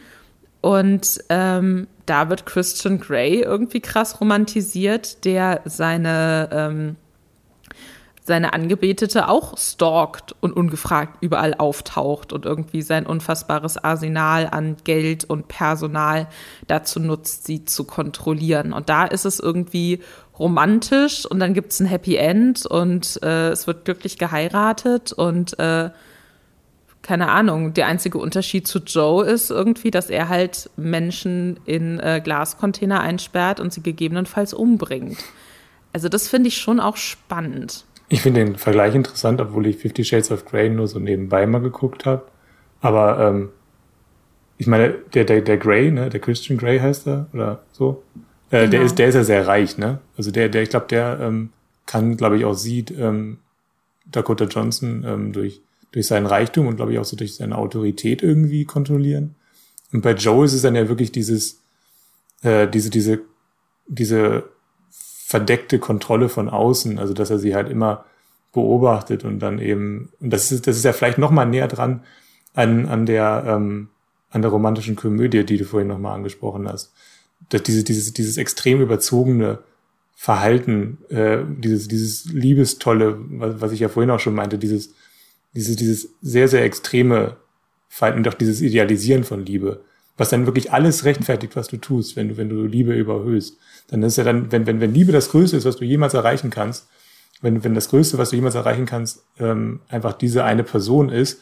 Und ähm, da wird Christian Grey irgendwie krass romantisiert, der seine ähm, seine Angebetete auch stalkt und ungefragt überall auftaucht und irgendwie sein unfassbares Arsenal an Geld und Personal dazu nutzt, sie zu kontrollieren. Und da ist es irgendwie romantisch und dann gibt es ein Happy End und äh, es wird glücklich geheiratet und äh, keine Ahnung, der einzige Unterschied zu Joe ist irgendwie, dass er halt Menschen in äh, Glascontainer einsperrt und sie gegebenenfalls umbringt. Also das finde ich schon auch spannend. Ich finde den Vergleich interessant, obwohl ich Fifty Shades of Grey nur so nebenbei mal geguckt habe. Aber ähm, ich meine, der, der, der Grey, ne, der Christian Grey heißt er oder so, äh, genau. der ist, der ist ja sehr reich, ne? Also der, der, ich glaube, der ähm, kann, glaube ich, auch sieht ähm, Dakota Johnson ähm, durch durch seinen Reichtum und glaube ich auch so durch seine Autorität irgendwie kontrollieren. Und bei Joe ist es dann ja wirklich dieses, äh, diese, diese, diese verdeckte Kontrolle von außen, also dass er sie halt immer beobachtet und dann eben, und das ist, das ist ja vielleicht noch mal näher dran an, an der, ähm, an der romantischen Komödie, die du vorhin noch mal angesprochen hast. Dass diese, dieses, dieses extrem überzogene Verhalten, äh, dieses, dieses Liebestolle, was, was ich ja vorhin auch schon meinte, dieses, dieses, dieses sehr, sehr extreme Verhalten und auch dieses Idealisieren von Liebe, was dann wirklich alles rechtfertigt, was du tust, wenn du, wenn du Liebe überhöhst. Dann ist ja dann, wenn, wenn, wenn Liebe das Größte ist, was du jemals erreichen kannst, wenn, wenn das Größte, was du jemals erreichen kannst, ähm, einfach diese eine Person ist,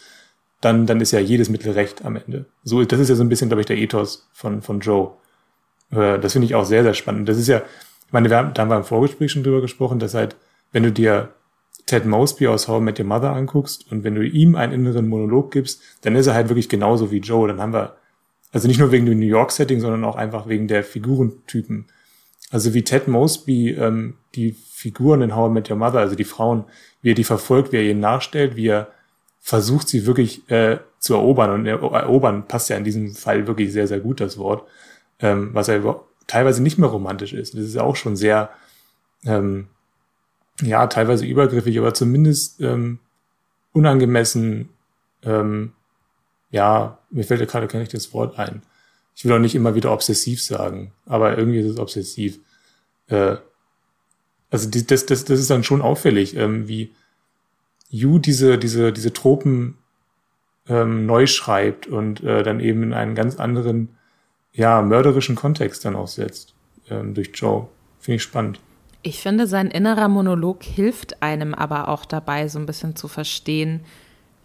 dann, dann ist ja jedes Mittel recht am Ende. So, das ist ja so ein bisschen, glaube ich, der Ethos von, von Joe. Äh, das finde ich auch sehr, sehr spannend. Das ist ja, ich meine, wir haben, da haben wir im Vorgespräch schon drüber gesprochen, dass halt, wenn du dir Ted Mosby aus How I Met Your Mother anguckst und wenn du ihm einen inneren Monolog gibst, dann ist er halt wirklich genauso wie Joe. Dann haben wir, also nicht nur wegen dem New York-Setting, sondern auch einfach wegen der Figurentypen. Also wie Ted Mosby ähm, die Figuren in How I Met Your Mother, also die Frauen, wie er die verfolgt, wie er ihnen nachstellt, wie er versucht, sie wirklich äh, zu erobern. Und erobern passt ja in diesem Fall wirklich sehr, sehr gut, das Wort. Ähm, was ja teilweise nicht mehr romantisch ist. Das ist auch schon sehr, ähm, ja, teilweise übergriffig, aber zumindest ähm, unangemessen, ähm, ja, mir fällt ja gerade nicht das Wort ein. Ich will auch nicht immer wieder obsessiv sagen, aber irgendwie ist es obsessiv. Äh, also die, das, das, das ist dann schon auffällig, ähm, wie Yu diese, diese, diese Tropen ähm, neu schreibt und äh, dann eben in einen ganz anderen, ja, mörderischen Kontext dann auch setzt ähm, durch Joe. Finde ich spannend. Ich finde, sein innerer Monolog hilft einem aber auch dabei, so ein bisschen zu verstehen,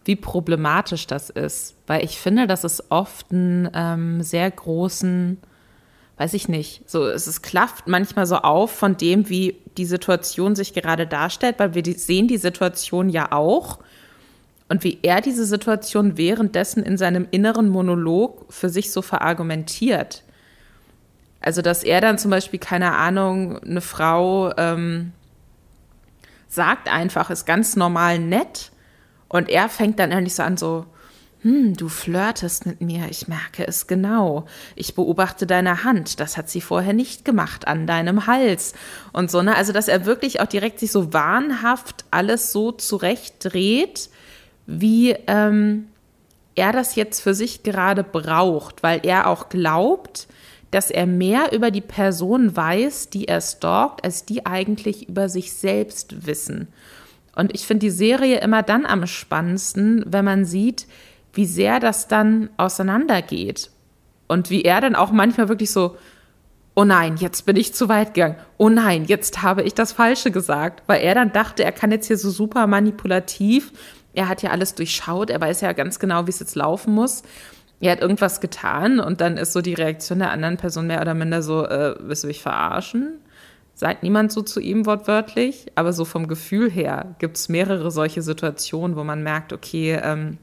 wie problematisch das ist. Weil ich finde, dass es oft einen ähm, sehr großen weiß ich nicht, so es ist, klafft manchmal so auf von dem, wie die Situation sich gerade darstellt, weil wir die, sehen die Situation ja auch und wie er diese Situation währenddessen in seinem inneren Monolog für sich so verargumentiert. Also, dass er dann zum Beispiel, keine Ahnung, eine Frau ähm, sagt einfach, ist ganz normal nett und er fängt dann eigentlich so an, so, hm, du flirtest mit mir, ich merke es genau. Ich beobachte deine Hand, das hat sie vorher nicht gemacht, an deinem Hals. Und so, ne? Also, dass er wirklich auch direkt sich so wahnhaft alles so zurechtdreht, wie ähm, er das jetzt für sich gerade braucht, weil er auch glaubt, dass er mehr über die Person weiß, die er stalkt, als die eigentlich über sich selbst wissen. Und ich finde die Serie immer dann am spannendsten, wenn man sieht, wie sehr das dann auseinandergeht. Und wie er dann auch manchmal wirklich so, oh nein, jetzt bin ich zu weit gegangen. Oh nein, jetzt habe ich das Falsche gesagt. Weil er dann dachte, er kann jetzt hier so super manipulativ. Er hat ja alles durchschaut. Er weiß ja ganz genau, wie es jetzt laufen muss. Er hat irgendwas getan und dann ist so die Reaktion der anderen Person mehr oder minder so, äh, willst du mich verarschen? Sagt niemand so zu ihm wortwörtlich, aber so vom Gefühl her gibt es mehrere solche Situationen, wo man merkt, okay, ähm,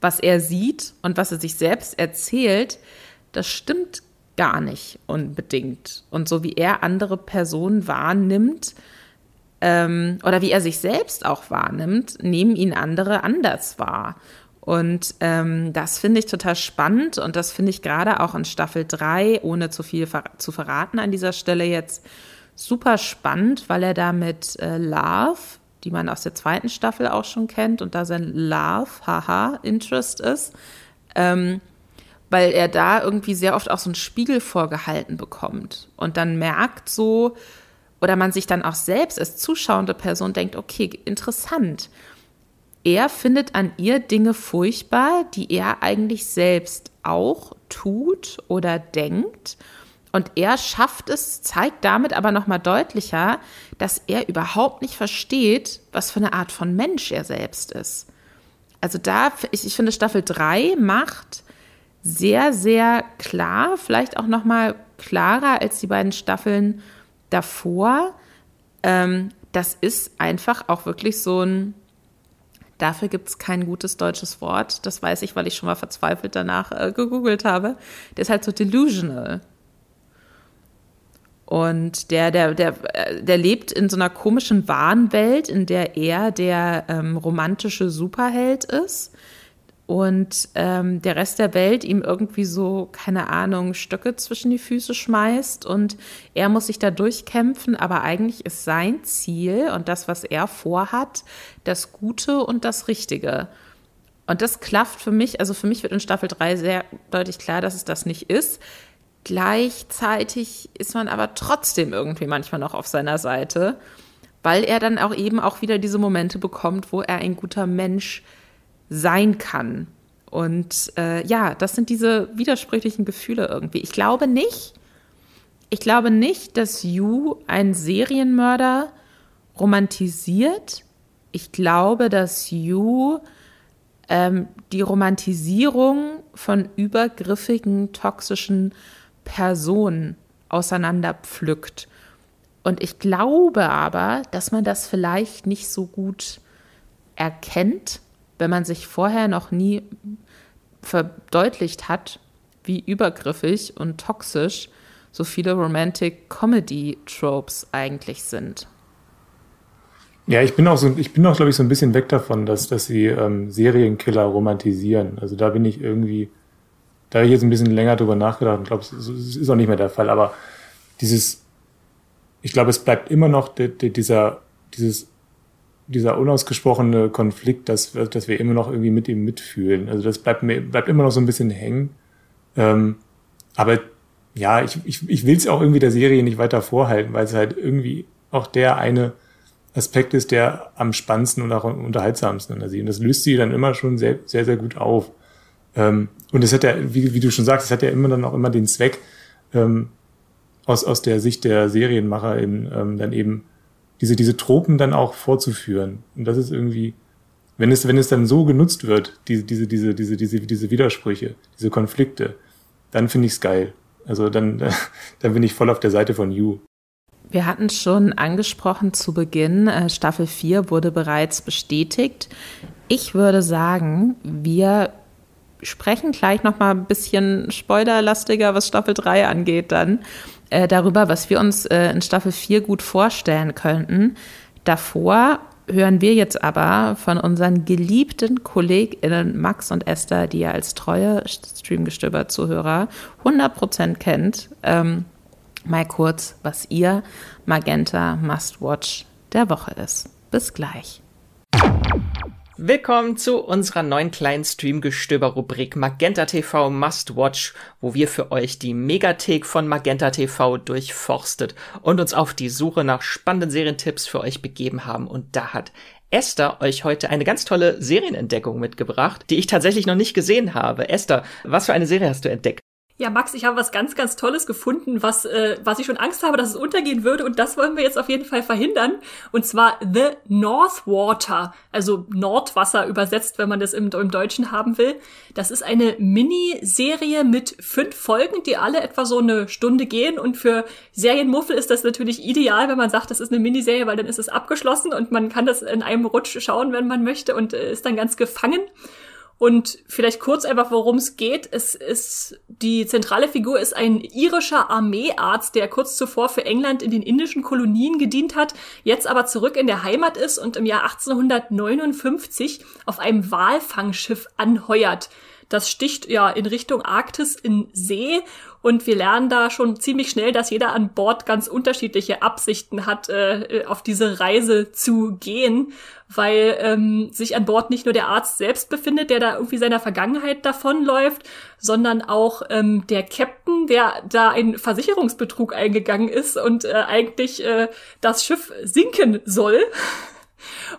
was er sieht und was er sich selbst erzählt, das stimmt gar nicht unbedingt. Und so wie er andere Personen wahrnimmt ähm, oder wie er sich selbst auch wahrnimmt, nehmen ihn andere anders wahr. Und ähm, das finde ich total spannend und das finde ich gerade auch in Staffel 3, ohne zu viel ver zu verraten an dieser Stelle jetzt, super spannend, weil er da mit äh, Love die man aus der zweiten Staffel auch schon kennt und da sein Love, haha, Interest ist, ähm, weil er da irgendwie sehr oft auch so einen Spiegel vorgehalten bekommt und dann merkt so, oder man sich dann auch selbst als zuschauende Person denkt, okay, interessant. Er findet an ihr Dinge furchtbar, die er eigentlich selbst auch tut oder denkt. Und er schafft es, zeigt damit aber nochmal deutlicher, dass er überhaupt nicht versteht, was für eine Art von Mensch er selbst ist. Also da, ich, ich finde, Staffel 3 macht sehr, sehr klar, vielleicht auch nochmal klarer als die beiden Staffeln davor. Ähm, das ist einfach auch wirklich so ein, dafür gibt es kein gutes deutsches Wort, das weiß ich, weil ich schon mal verzweifelt danach äh, gegoogelt habe. Der ist halt so delusional. Und der, der, der, der lebt in so einer komischen Wahnwelt, in der er der ähm, romantische Superheld ist. Und ähm, der Rest der Welt ihm irgendwie so, keine Ahnung, Stöcke zwischen die Füße schmeißt und er muss sich da durchkämpfen, aber eigentlich ist sein Ziel und das, was er vorhat, das Gute und das Richtige. Und das klafft für mich, also für mich wird in Staffel 3 sehr deutlich klar, dass es das nicht ist. Gleichzeitig ist man aber trotzdem irgendwie manchmal noch auf seiner Seite, weil er dann auch eben auch wieder diese Momente bekommt, wo er ein guter Mensch sein kann. Und äh, ja, das sind diese widersprüchlichen Gefühle irgendwie. Ich glaube nicht, ich glaube nicht, dass Yu einen Serienmörder romantisiert. Ich glaube, dass Yu ähm, die Romantisierung von übergriffigen, toxischen Personen auseinanderpflückt. Und ich glaube aber, dass man das vielleicht nicht so gut erkennt, wenn man sich vorher noch nie verdeutlicht hat, wie übergriffig und toxisch so viele Romantic Comedy Tropes eigentlich sind. Ja, ich bin auch so, ich bin auch, glaube ich, so ein bisschen weg davon, dass, dass sie ähm, Serienkiller romantisieren. Also da bin ich irgendwie, da habe ich jetzt ein bisschen länger drüber nachgedacht und glaube, es ist auch nicht mehr der Fall. Aber dieses, ich glaube, es bleibt immer noch de, de, dieser, dieses, dieser unausgesprochene Konflikt, dass, dass wir immer noch irgendwie mit ihm mitfühlen. Also das bleibt mir, bleibt immer noch so ein bisschen hängen. Ähm, aber ja, ich, ich, ich will es auch irgendwie der Serie nicht weiter vorhalten, weil es halt irgendwie auch der eine Aspekt ist, der am spannendsten und auch am unterhaltsamsten an der Serie. Und das löst sie dann immer schon sehr, sehr, sehr gut auf. Ähm, und es hat ja, wie, wie du schon sagst, es hat ja immer dann auch immer den Zweck, ähm, aus, aus der Sicht der Serienmacher in, ähm, dann eben diese, diese Tropen dann auch vorzuführen. Und das ist irgendwie, wenn es, wenn es dann so genutzt wird, diese, diese, diese, diese, diese, diese Widersprüche, diese Konflikte, dann finde ich es geil. Also dann, dann bin ich voll auf der Seite von You. Wir hatten schon angesprochen zu Beginn, äh, Staffel 4 wurde bereits bestätigt. Ich würde sagen, wir sprechen gleich noch mal ein bisschen spoilerlastiger, was Staffel 3 angeht, dann äh, darüber, was wir uns äh, in Staffel 4 gut vorstellen könnten. Davor hören wir jetzt aber von unseren geliebten KollegInnen Max und Esther, die ihr als treue Streamgestöber-Zuhörer 100% kennt, ähm, mal kurz, was ihr Magenta Must Watch der Woche ist. Bis gleich. Willkommen zu unserer neuen kleinen Streamgestöber-Rubrik Magenta TV Must Watch, wo wir für euch die Megathek von Magenta TV durchforstet und uns auf die Suche nach spannenden Serientipps für euch begeben haben. Und da hat Esther euch heute eine ganz tolle Serienentdeckung mitgebracht, die ich tatsächlich noch nicht gesehen habe. Esther, was für eine Serie hast du entdeckt? Ja, Max, ich habe was ganz, ganz Tolles gefunden, was, äh, was ich schon Angst habe, dass es untergehen würde. Und das wollen wir jetzt auf jeden Fall verhindern. Und zwar The Northwater, also Nordwasser übersetzt, wenn man das im, im Deutschen haben will. Das ist eine Miniserie mit fünf Folgen, die alle etwa so eine Stunde gehen. Und für Serienmuffel ist das natürlich ideal, wenn man sagt, das ist eine Miniserie, weil dann ist es abgeschlossen und man kann das in einem Rutsch schauen, wenn man möchte und äh, ist dann ganz gefangen. Und vielleicht kurz einfach, worum es geht. Es ist, die zentrale Figur ist ein irischer Armeearzt, der kurz zuvor für England in den indischen Kolonien gedient hat, jetzt aber zurück in der Heimat ist und im Jahr 1859 auf einem Walfangschiff anheuert. Das sticht ja in Richtung Arktis in See und wir lernen da schon ziemlich schnell, dass jeder an Bord ganz unterschiedliche Absichten hat, äh, auf diese Reise zu gehen, weil ähm, sich an Bord nicht nur der Arzt selbst befindet, der da irgendwie seiner Vergangenheit davonläuft, sondern auch ähm, der Captain, der da ein Versicherungsbetrug eingegangen ist und äh, eigentlich äh, das Schiff sinken soll.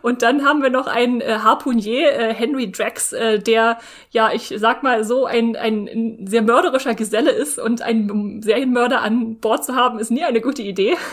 Und dann haben wir noch einen äh, Harpunier, äh, Henry Drax, äh, der, ja, ich sag mal so, ein, ein, sehr mörderischer Geselle ist und einen Serienmörder an Bord zu haben, ist nie eine gute Idee.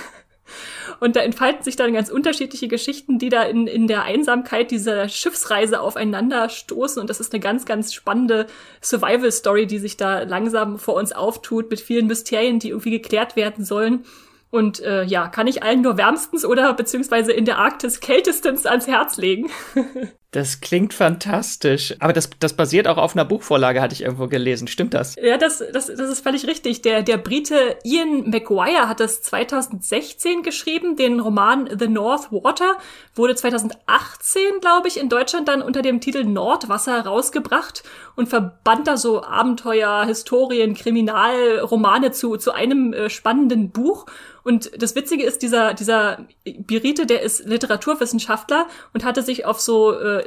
Und da entfalten sich dann ganz unterschiedliche Geschichten, die da in, in der Einsamkeit dieser Schiffsreise aufeinander stoßen. Und das ist eine ganz, ganz spannende Survival-Story, die sich da langsam vor uns auftut, mit vielen Mysterien, die irgendwie geklärt werden sollen. Und äh, ja, kann ich allen nur wärmstens oder beziehungsweise in der Arktis kältestens ans Herz legen. Das klingt fantastisch. Aber das, das basiert auch auf einer Buchvorlage, hatte ich irgendwo gelesen. Stimmt das? Ja, das, das, das ist völlig richtig. Der, der Brite Ian McGuire hat das 2016 geschrieben. Den Roman The North Water wurde 2018, glaube ich, in Deutschland dann unter dem Titel Nordwasser rausgebracht und verband da so Abenteuer, Historien, Kriminalromane zu, zu einem äh, spannenden Buch. Und das Witzige ist, dieser, dieser Birite, der ist Literaturwissenschaftler und hatte sich auf so äh,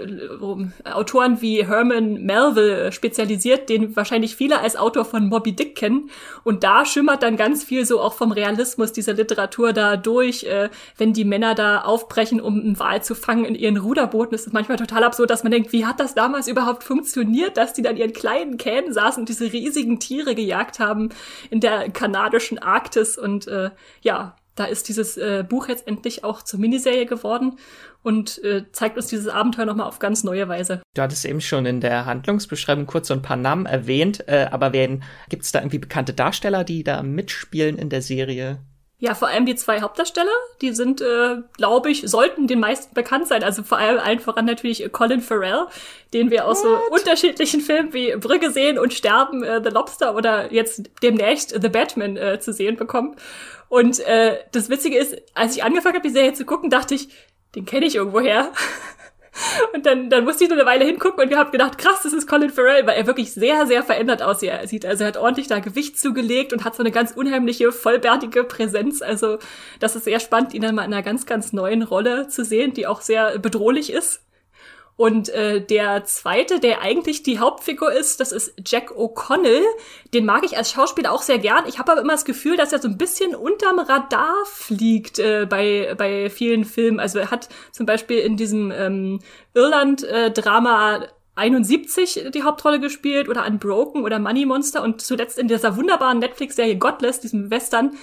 Autoren wie Herman Melville spezialisiert, den wahrscheinlich viele als Autor von Moby Dick kennen. Und da schimmert dann ganz viel so auch vom Realismus dieser Literatur da durch, äh, wenn die Männer da aufbrechen, um einen Wal zu fangen in ihren Ruderbooten. Das ist manchmal total absurd, dass man denkt, wie hat das damals überhaupt funktioniert, dass die dann ihren kleinen Kähnen saßen und diese riesigen Tiere gejagt haben in der kanadischen Arktis und äh, ja, da ist dieses äh, Buch jetzt endlich auch zur Miniserie geworden und äh, zeigt uns dieses Abenteuer nochmal auf ganz neue Weise. Du hattest eben schon in der Handlungsbeschreibung kurz so ein paar Namen erwähnt, äh, aber gibt es da irgendwie bekannte Darsteller, die da mitspielen in der Serie? Ja, vor allem die zwei Hauptdarsteller, die sind, äh, glaube ich, sollten den meisten bekannt sein. Also vor allem allen voran natürlich Colin Farrell, den wir aus so unterschiedlichen Filmen wie Brügge sehen und Sterben, äh, The Lobster oder jetzt demnächst The Batman äh, zu sehen bekommen. Und äh, das Witzige ist, als ich angefangen habe, die Serie zu gucken, dachte ich, den kenne ich irgendwoher. Und dann, dann musste ich nur eine Weile hingucken und habe gedacht, krass, das ist Colin Farrell, weil er wirklich sehr, sehr verändert aussieht. Also er hat ordentlich da Gewicht zugelegt und hat so eine ganz unheimliche, vollbärtige Präsenz. Also das ist sehr spannend, ihn dann mal in einer ganz, ganz neuen Rolle zu sehen, die auch sehr bedrohlich ist. Und äh, der zweite, der eigentlich die Hauptfigur ist, das ist Jack O'Connell. Den mag ich als Schauspieler auch sehr gern. Ich habe aber immer das Gefühl, dass er so ein bisschen unterm Radar fliegt äh, bei, bei vielen Filmen. Also er hat zum Beispiel in diesem ähm, Irland-Drama äh, 71 die Hauptrolle gespielt oder Unbroken oder Money Monster und zuletzt in dieser wunderbaren Netflix-Serie Godless, diesem Western,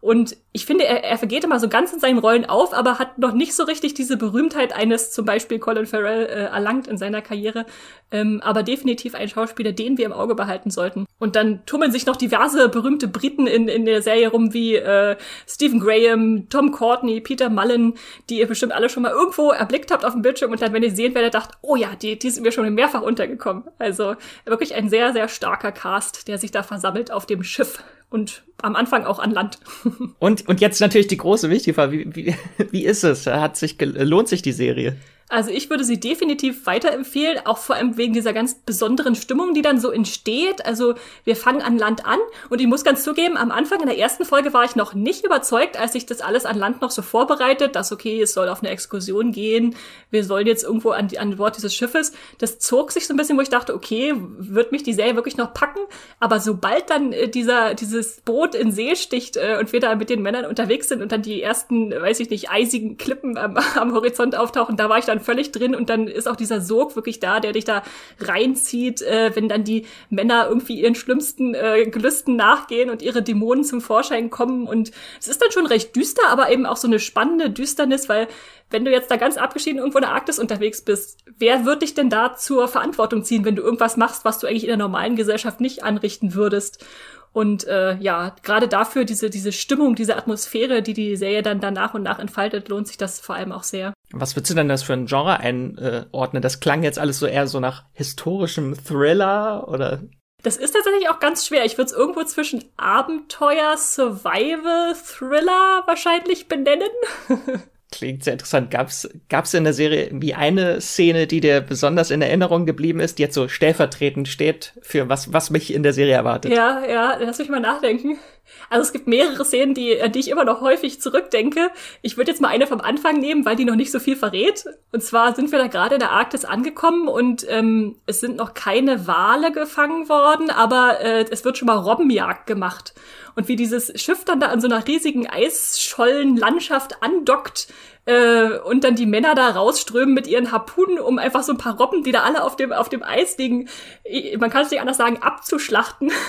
und ich finde, er, er vergeht immer so ganz in seinen Rollen auf, aber hat noch nicht so richtig diese Berühmtheit eines zum Beispiel Colin Farrell äh, erlangt in seiner Karriere. Ähm, aber definitiv ein Schauspieler, den wir im Auge behalten sollten. Und dann tummeln sich noch diverse berühmte Briten in, in der Serie rum, wie äh, Stephen Graham, Tom Courtney, Peter Mullen, die ihr bestimmt alle schon mal irgendwo erblickt habt auf dem Bildschirm und dann, wenn ihr sehen werdet, dacht, oh ja, die, die sind mir schon mehrfach untergekommen. Also wirklich ein sehr, sehr starker Cast, der sich da versammelt auf dem Schiff und am Anfang auch an Land. und, und jetzt natürlich die große wichtige Frage, wie, wie, wie ist es? Hat sich, lohnt sich die Serie? Also ich würde sie definitiv weiterempfehlen, auch vor allem wegen dieser ganz besonderen Stimmung, die dann so entsteht. Also wir fangen an Land an und ich muss ganz zugeben, am Anfang in der ersten Folge war ich noch nicht überzeugt, als ich das alles an Land noch so vorbereitet, dass okay, es soll auf eine Exkursion gehen, wir sollen jetzt irgendwo an, an Bord dieses Schiffes. Das zog sich so ein bisschen, wo ich dachte, okay, wird mich die Serie wirklich noch packen? Aber sobald dann äh, dieser dieses Boot in See sticht äh, und wir da mit den Männern unterwegs sind und dann die ersten, weiß ich nicht, eisigen Klippen am, am Horizont auftauchen, da war ich dann dann völlig drin und dann ist auch dieser Sog wirklich da, der dich da reinzieht, äh, wenn dann die Männer irgendwie ihren schlimmsten äh, Gelüsten nachgehen und ihre Dämonen zum Vorschein kommen und es ist dann schon recht düster, aber eben auch so eine spannende Düsternis, weil wenn du jetzt da ganz abgeschieden irgendwo in der Arktis unterwegs bist, wer wird dich denn da zur Verantwortung ziehen, wenn du irgendwas machst, was du eigentlich in der normalen Gesellschaft nicht anrichten würdest? Und äh, ja, gerade dafür diese, diese Stimmung, diese Atmosphäre, die die Serie dann, dann nach und nach entfaltet, lohnt sich das vor allem auch sehr. Was würdest du denn das für ein Genre einordnen? Das klang jetzt alles so eher so nach historischem Thriller oder? Das ist tatsächlich auch ganz schwer. Ich würde es irgendwo zwischen Abenteuer, Survival, Thriller wahrscheinlich benennen. Klingt sehr interessant. Gab's, gab's in der Serie wie eine Szene, die dir besonders in Erinnerung geblieben ist, die jetzt so stellvertretend steht für was, was mich in der Serie erwartet? Ja, ja, lass mich mal nachdenken. Also es gibt mehrere Szenen, die, an die ich immer noch häufig zurückdenke. Ich würde jetzt mal eine vom Anfang nehmen, weil die noch nicht so viel verrät. Und zwar sind wir da gerade in der Arktis angekommen und ähm, es sind noch keine Wale gefangen worden, aber äh, es wird schon mal Robbenjagd gemacht. Und wie dieses Schiff dann da an so einer riesigen Eisschollenlandschaft andockt, äh, und dann die Männer da rausströmen mit ihren Harpunen, um einfach so ein paar Robben, die da alle auf dem, auf dem Eis liegen, man kann es nicht anders sagen, abzuschlachten.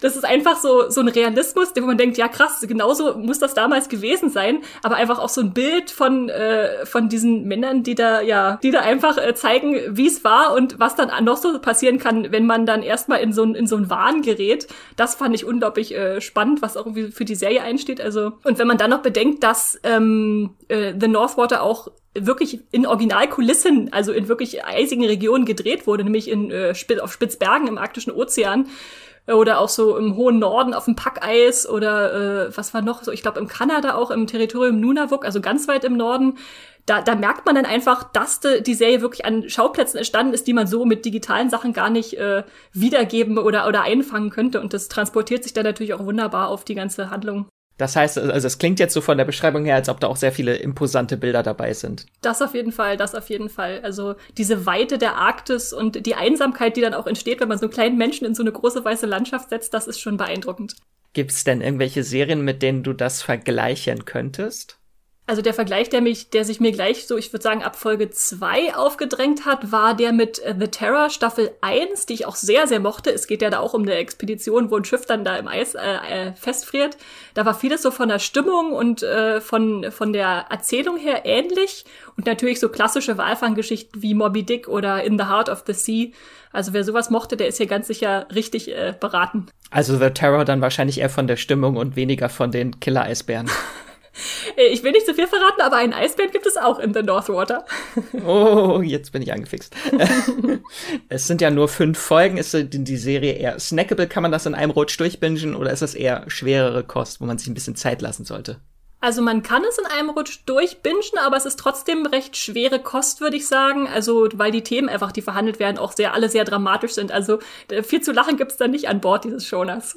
Das ist einfach so, so ein Realismus, wo man denkt, ja krass, genauso muss das damals gewesen sein, aber einfach auch so ein Bild von, äh, von diesen Männern, die da, ja, die da einfach äh, zeigen, wie es war und was dann noch so passieren kann, wenn man dann erstmal in so ein, in so ein Wahn gerät. Das fand ich unglaublich äh, spannend, was auch irgendwie für die Serie einsteht. Also, und wenn man dann noch bedenkt, dass ähm, äh, The Northwater auch wirklich in Originalkulissen, also in wirklich eisigen Regionen gedreht wurde, nämlich in äh, auf Spitzbergen im arktischen Ozean oder auch so im hohen Norden auf dem Packeis oder äh, was war noch so, ich glaube im Kanada auch im Territorium Nunavuk, also ganz weit im Norden. Da, da merkt man dann einfach, dass de, die Serie wirklich an Schauplätzen entstanden ist, die man so mit digitalen Sachen gar nicht äh, wiedergeben oder, oder einfangen könnte. Und das transportiert sich dann natürlich auch wunderbar auf die ganze Handlung. Das heißt, also es klingt jetzt so von der Beschreibung her, als ob da auch sehr viele imposante Bilder dabei sind. Das auf jeden Fall, das auf jeden Fall. Also diese Weite der Arktis und die Einsamkeit, die dann auch entsteht, wenn man so einen kleinen Menschen in so eine große weiße Landschaft setzt, das ist schon beeindruckend. Gibt es denn irgendwelche Serien, mit denen du das vergleichen könntest? Also der Vergleich, der mich, der sich mir gleich so, ich würde sagen, ab Folge 2 aufgedrängt hat, war der mit äh, The Terror Staffel 1, die ich auch sehr, sehr mochte. Es geht ja da auch um eine Expedition, wo ein Schiff dann da im Eis äh, äh, festfriert. Da war vieles so von der Stimmung und äh, von, von der Erzählung her ähnlich. Und natürlich so klassische Walfanggeschichten wie Moby Dick oder In the Heart of the Sea. Also wer sowas mochte, der ist hier ganz sicher richtig äh, beraten. Also The Terror dann wahrscheinlich eher von der Stimmung und weniger von den Killer-Eisbären. Äh, ich will nicht zu viel verraten, aber einen Eisbären gibt es auch in The Northwater. Oh, jetzt bin ich angefixt. es sind ja nur fünf Folgen. Ist die Serie eher snackable? Kann man das in einem Rutsch durchbingen oder ist das eher schwerere Kost, wo man sich ein bisschen Zeit lassen sollte? Also man kann es in einem Rutsch durchbingen, aber es ist trotzdem recht schwere Kost, würde ich sagen. Also weil die Themen einfach, die verhandelt werden, auch sehr alle sehr dramatisch sind. Also viel zu lachen gibt's da nicht an Bord dieses Shoners.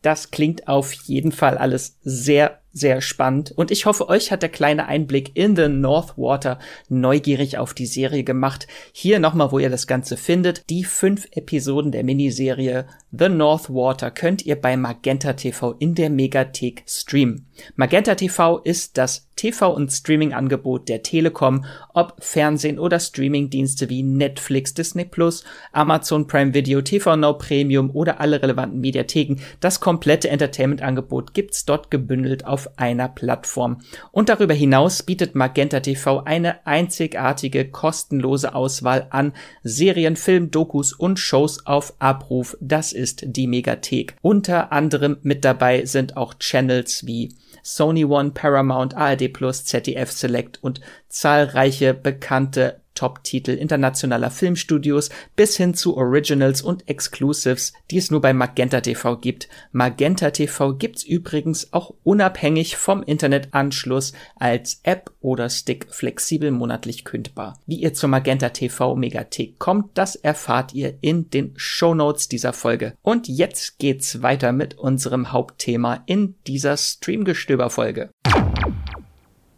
Das klingt auf jeden Fall alles sehr sehr spannend und ich hoffe, euch hat der kleine Einblick in The Northwater neugierig auf die Serie gemacht. Hier nochmal, wo ihr das Ganze findet. Die fünf Episoden der Miniserie The Northwater könnt ihr bei Magenta TV in der Megathek streamen. Magenta TV ist das TV- und Streaming-Angebot der Telekom, ob Fernsehen oder Streaming-Dienste wie Netflix, Disney Plus, Amazon Prime Video, TV Now Premium oder alle relevanten Mediatheken. Das komplette Entertainment-Angebot gibt's dort gebündelt auf einer Plattform. Und darüber hinaus bietet Magenta TV eine einzigartige kostenlose Auswahl an Serien, Film, Dokus und Shows auf Abruf. Das ist die Megathek. Unter anderem mit dabei sind auch Channels wie Sony One, Paramount, ARD Plus, ZDF Select und zahlreiche bekannte Top-Titel internationaler Filmstudios bis hin zu Originals und Exclusives, die es nur bei Magenta TV gibt. Magenta TV gibt's übrigens auch unabhängig vom Internetanschluss als App oder Stick flexibel monatlich kündbar. Wie ihr zur Magenta TV Megathek kommt, das erfahrt ihr in den Show Notes dieser Folge. Und jetzt geht's weiter mit unserem Hauptthema in dieser Streamgestöber-Folge.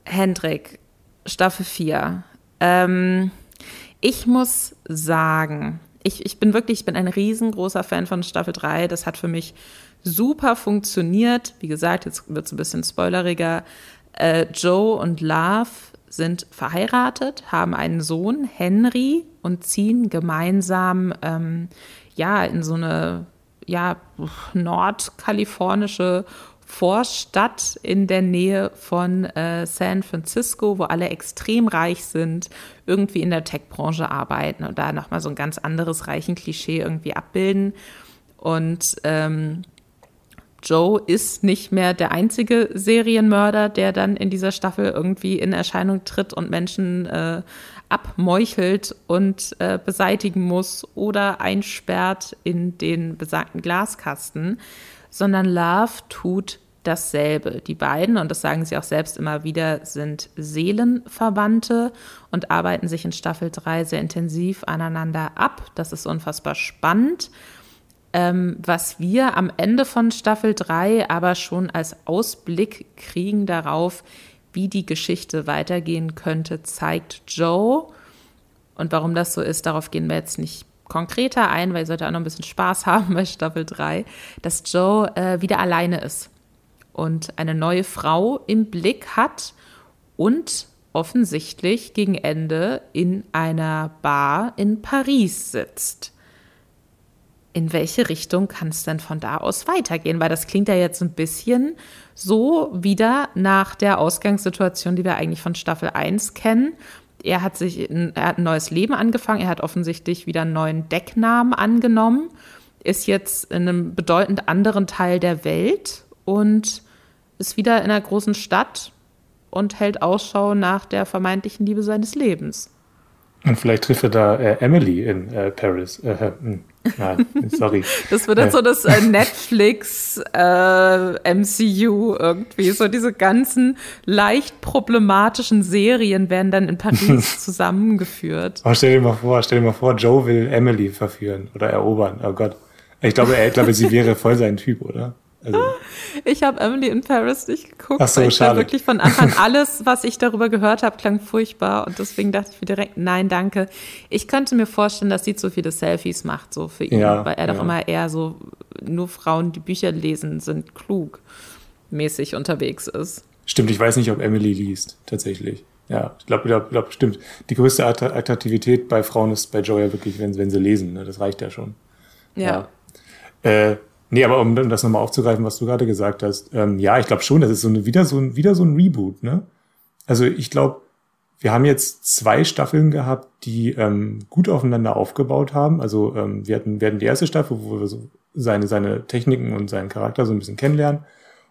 Hendrik, Staffel 4 ähm, ich muss sagen, ich, ich bin wirklich, ich bin ein riesengroßer Fan von Staffel 3. Das hat für mich super funktioniert. Wie gesagt, jetzt wird es ein bisschen spoileriger. Äh, Joe und Love sind verheiratet, haben einen Sohn, Henry, und ziehen gemeinsam ähm, ja in so eine ja nordkalifornische Vorstadt in der Nähe von äh, San Francisco, wo alle extrem reich sind, irgendwie in der Tech-Branche arbeiten und da nochmal so ein ganz anderes reichen Klischee irgendwie abbilden. Und ähm, Joe ist nicht mehr der einzige Serienmörder, der dann in dieser Staffel irgendwie in Erscheinung tritt und Menschen äh, abmeuchelt und äh, beseitigen muss oder einsperrt in den besagten Glaskasten, sondern Love tut dasselbe. Die beiden, und das sagen sie auch selbst immer wieder, sind Seelenverwandte und arbeiten sich in Staffel 3 sehr intensiv aneinander ab. Das ist unfassbar spannend. Ähm, was wir am Ende von Staffel 3 aber schon als Ausblick kriegen darauf, wie die Geschichte weitergehen könnte, zeigt Joe. Und warum das so ist, darauf gehen wir jetzt nicht konkreter ein, weil ihr sollt auch noch ein bisschen Spaß haben bei Staffel 3, dass Joe äh, wieder alleine ist und eine neue Frau im Blick hat und offensichtlich gegen Ende in einer Bar in Paris sitzt. In welche Richtung kann es denn von da aus weitergehen? Weil das klingt ja jetzt ein bisschen so wieder nach der Ausgangssituation, die wir eigentlich von Staffel 1 kennen. Er hat sich, er hat ein neues Leben angefangen, er hat offensichtlich wieder einen neuen Decknamen angenommen, ist jetzt in einem bedeutend anderen Teil der Welt und ist wieder in einer großen Stadt und hält Ausschau nach der vermeintlichen Liebe seines Lebens. Und vielleicht trifft er da äh, Emily in äh, Paris. Äh, hm. Nein, sorry. Das wird jetzt so das äh, Netflix äh, MCU irgendwie. So diese ganzen leicht problematischen Serien werden dann in Paris zusammengeführt. Oh, stell dir mal vor, stell dir mal vor, Joe will Emily verführen oder erobern. Oh Gott. Ich glaube, er, ich glaube, sie wäre voll sein Typ, oder? Also. Ich habe Emily in Paris nicht geguckt. Ach so, weil ich schade. wirklich von Anfang alles, was ich darüber gehört habe, klang furchtbar und deswegen dachte ich mir direkt, nein, danke. Ich könnte mir vorstellen, dass sie zu viele Selfies macht, so für ihn, Ja, weil er doch ja. immer eher so nur Frauen, die Bücher lesen, sind klug mäßig unterwegs ist. Stimmt, ich weiß nicht, ob Emily liest, tatsächlich. Ja, ich glaube, glaub, glaub, stimmt. Die größte Att- Attraktivität bei Frauen ist bei Joe ja wirklich, wenn, wenn sie lesen. Ne? Das reicht ja schon. Ja. Äh, nee, aber um, das nochmal aufzugreifen, was du gerade gesagt hast, ähm, ja, ich glaube schon, das ist so eine, wieder, so ein, wieder so ein Reboot, ne? Also ich glaube, wir haben jetzt zwei Staffeln gehabt, die ähm, gut aufeinander aufgebaut haben. Also ähm, wir hatten, wir hatten die erste Staffel, wo wir so seine, seine Techniken und seinen Charakter so ein bisschen kennenlernen.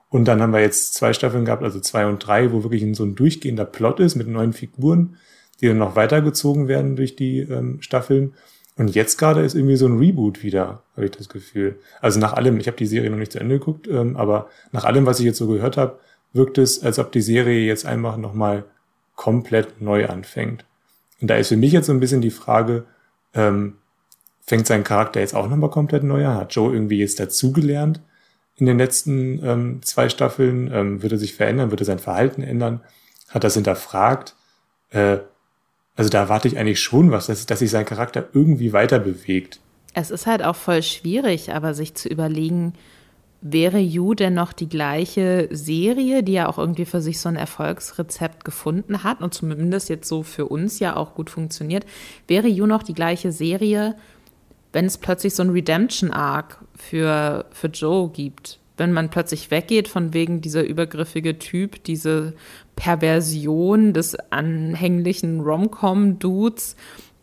Und dann haben wir jetzt zwei Staffeln gehabt, also zwei und drei, wo wirklich so ein durchgehender Plot ist mit neuen Figuren, die dann noch weitergezogen werden durch die ähm, Staffeln. Und jetzt gerade ist irgendwie so ein Reboot wieder, habe ich das Gefühl. Also nach allem, ich habe die Serie noch nicht zu Ende geguckt, ähm, aber nach allem, was ich jetzt so gehört habe, wirkt es, als ob die Serie jetzt einfach nochmal komplett neu anfängt. Und da ist für mich jetzt so ein bisschen die Frage, ähm, fängt sein Charakter jetzt auch nochmal komplett neu an? Hat Joe irgendwie jetzt dazugelernt in den letzten ähm, zwei Staffeln? Ähm, wird er sich verändern? Wird er sein Verhalten ändern? Hat das hinterfragt? Äh, also da erwarte ich eigentlich schon was, dass, dass sich sein Charakter irgendwie weiter bewegt. Es ist halt auch voll schwierig, aber sich zu überlegen, wäre You denn noch die gleiche Serie, die ja auch irgendwie für sich so ein Erfolgsrezept gefunden hat und zumindest jetzt so für uns ja auch gut funktioniert, wäre You noch die gleiche Serie, wenn es plötzlich so ein Redemption-Arc für, für Joe gibt? Wenn man plötzlich weggeht von wegen dieser übergriffige Typ, diese Perversion des anhänglichen Rom-Com-Dudes,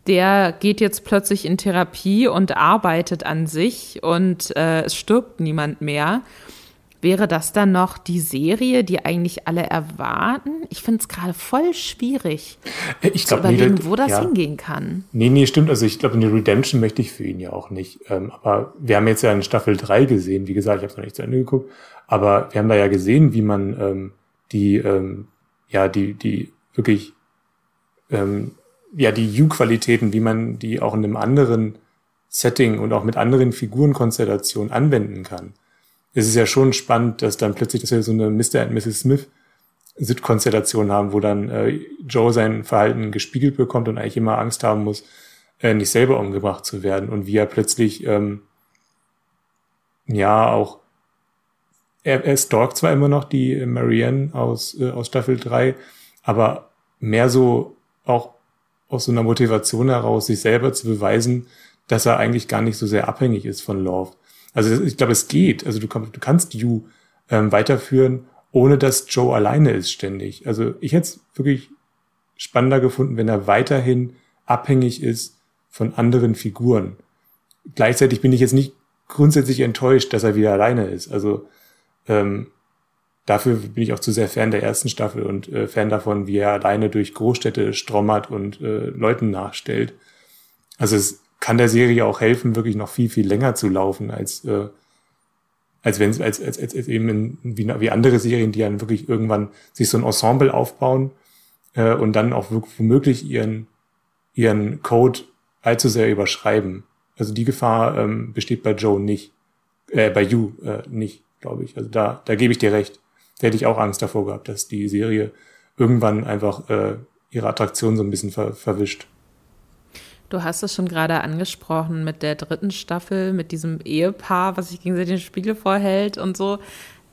der geht jetzt plötzlich in Therapie und arbeitet an sich und äh, es stirbt niemand mehr. Wäre das dann noch die Serie, die eigentlich alle erwarten? Ich finde es gerade voll schwierig Äh, Ich zu glaube, überlegen, wo das ja. hingehen kann. Nee, nee, stimmt. Also ich glaube, eine Redemption möchte ich für ihn ja auch nicht. Ähm, aber wir haben jetzt ja in Staffel 3 gesehen, wie gesagt, ich habe es noch nicht zu Ende geguckt, aber wir haben da ja gesehen, wie man ähm, die, ähm, ja, die, die wirklich, ähm, ja, die U-Qualitäten, wie man die auch in einem anderen Setting und auch mit anderen Figurenkonstellationen anwenden kann. Es ist ja schon spannend, dass dann plötzlich, dass wir so eine Mr. und Mrs. Smith Konstellation haben, wo dann äh, Joe sein Verhalten gespiegelt bekommt und eigentlich immer Angst haben muss, äh, nicht selber umgebracht zu werden und wie er plötzlich ähm, ja auch er, er stalkt zwar immer noch die Marianne aus, äh, aus Staffel 3, aber mehr so auch aus so einer Motivation heraus, sich selber zu beweisen, dass er eigentlich gar nicht so sehr abhängig ist von Love. Also ich glaube, es geht. Also du, kannst du kannst You ähm, weiterführen, ohne dass Joe alleine ist ständig. Also ich hätte es wirklich spannender gefunden, wenn er weiterhin abhängig ist von anderen Figuren. Gleichzeitig bin ich jetzt nicht grundsätzlich enttäuscht, dass er wieder alleine ist. Also ähm, dafür bin ich auch zu sehr Fan der ersten Staffel und äh, Fan davon, wie er alleine durch Großstädte strommert und äh, Leuten nachstellt. Also es kann der Serie auch helfen, wirklich noch viel, viel länger zu laufen, als, äh, als wenn als, als, als, als eben in, wie, wie andere Serien, die dann wirklich irgendwann sich so ein Ensemble aufbauen äh, und dann auch womöglich ihren, ihren Code allzu sehr überschreiben. Also die Gefahr ähm, besteht bei Joe nicht, äh, bei You äh, nicht, glaube ich. Also da, da gebe ich dir recht. Da hätte ich auch Angst davor gehabt, dass die Serie irgendwann einfach äh, ihre Attraktion so ein bisschen ver verwischt. Du hast es schon gerade angesprochen mit der dritten Staffel, mit diesem Ehepaar, was sich gegenseitig den Spiegel vorhält und so.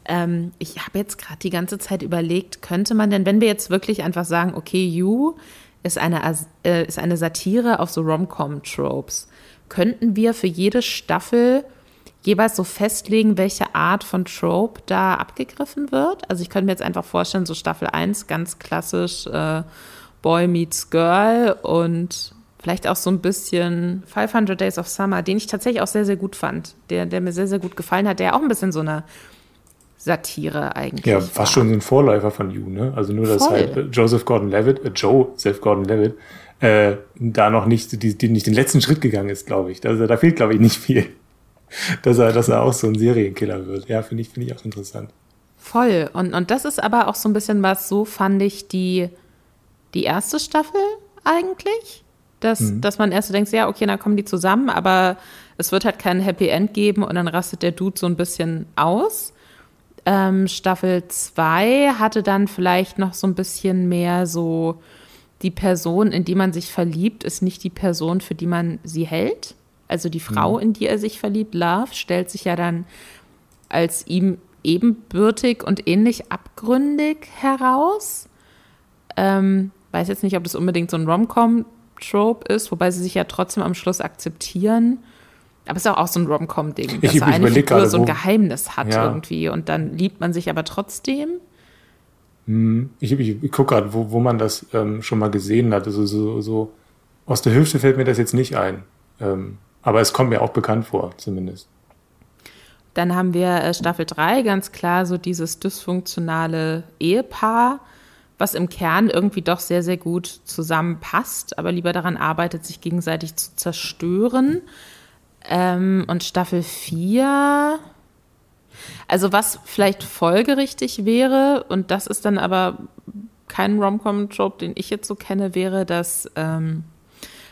Ähm, ich habe jetzt gerade die ganze Zeit überlegt, könnte man denn, wenn wir jetzt wirklich einfach sagen, okay, You ist eine, äh, ist eine Satire auf so Rom-Com-Tropes, könnten wir für jede Staffel jeweils so festlegen, welche Art von Trope da abgegriffen wird? Also ich könnte mir jetzt einfach vorstellen, so Staffel 1 ganz klassisch äh, Boy meets Girl und vielleicht auch so ein bisschen 500 Days of Summer, den ich tatsächlich auch sehr, sehr gut fand, der, der mir sehr, sehr gut gefallen hat, der auch ein bisschen so eine Satire eigentlich. Ja, fast war. schon so ein Vorläufer von You, ne? Also nur, dass Voll. halt Joseph Gordon-Levitt, äh, Joseph Gordon-Levitt, äh, da noch nicht, die, die, nicht den letzten Schritt gegangen ist, glaube ich. Also, da fehlt, glaube ich, nicht viel dass er, dass er auch so ein Serienkiller wird. Ja, finde ich, finde ich auch interessant. Voll. Und, und das ist aber auch so ein bisschen was, so fand ich die, die erste Staffel eigentlich. Dass, mhm. dass man erst so denkt, ja, okay, dann kommen die zusammen, aber es wird halt kein Happy End geben und dann rastet der Dude so ein bisschen aus. Ähm, Staffel 2 hatte dann vielleicht noch so ein bisschen mehr so, die Person, in die man sich verliebt, ist nicht die Person, für die man sie hält. Also die Frau, mhm. in die er sich verliebt, Love, stellt sich ja dann als ihm ebenbürtig und ähnlich abgründig heraus. Ähm, weiß jetzt nicht, ob das unbedingt so ein Rom-Com-Trope ist, wobei sie sich ja trotzdem am Schluss akzeptieren. Aber es ist auch, auch so ein Rom-Com-Ding, dass ich, eine Figur gerade, so ein Geheimnis hat ja. irgendwie und dann liebt man sich aber trotzdem. Mhm. Ich, ich, ich gucke gerade, wo, wo man das ähm, schon mal gesehen hat. Also so, so aus der Hüfte fällt mir das jetzt nicht ein. Ähm, aber es kommt mir auch bekannt vor, zumindest. Dann haben wir äh, Staffel 3, ganz klar so dieses dysfunktionale Ehepaar, was im Kern irgendwie doch sehr, sehr gut zusammenpasst, aber lieber daran arbeitet, sich gegenseitig zu zerstören. Ähm, und Staffel 4, also was vielleicht folgerichtig wäre, und das ist dann aber kein Rom-Com-Job, den ich jetzt so kenne, wäre, dass ähm,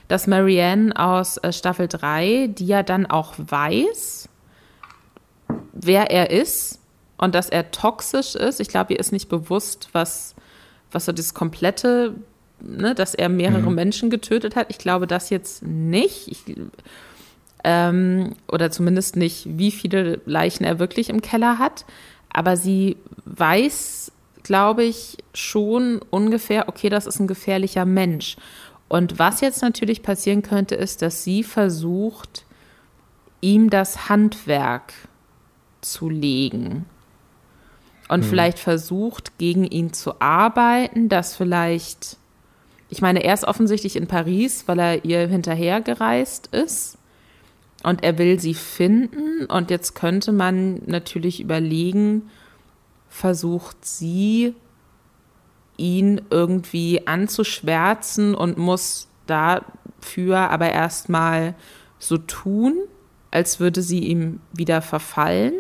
dass Marianne aus äh, Staffel 3, die ja dann auch weiß, wer er ist und dass er toxisch ist. Ich glaube, ihr ist nicht bewusst, was, was so das komplette, ne, dass er mehrere mhm. Menschen getötet hat. Ich glaube das jetzt nicht. Ich, ähm, oder zumindest nicht, wie viele Leichen er wirklich im Keller hat. Aber sie weiß, glaube ich, schon ungefähr, okay, das ist ein gefährlicher Mensch. Und was jetzt natürlich passieren könnte, ist, dass sie versucht, ihm das Handwerk zu legen. Und hm. vielleicht versucht, gegen ihn zu arbeiten, dass vielleicht, ich meine, er ist offensichtlich in Paris, weil er ihr hinterhergereist ist. Und er will sie finden. Und jetzt könnte man natürlich überlegen, versucht sie ihn irgendwie anzuschwärzen und muss dafür aber erstmal so tun, als würde sie ihm wieder verfallen.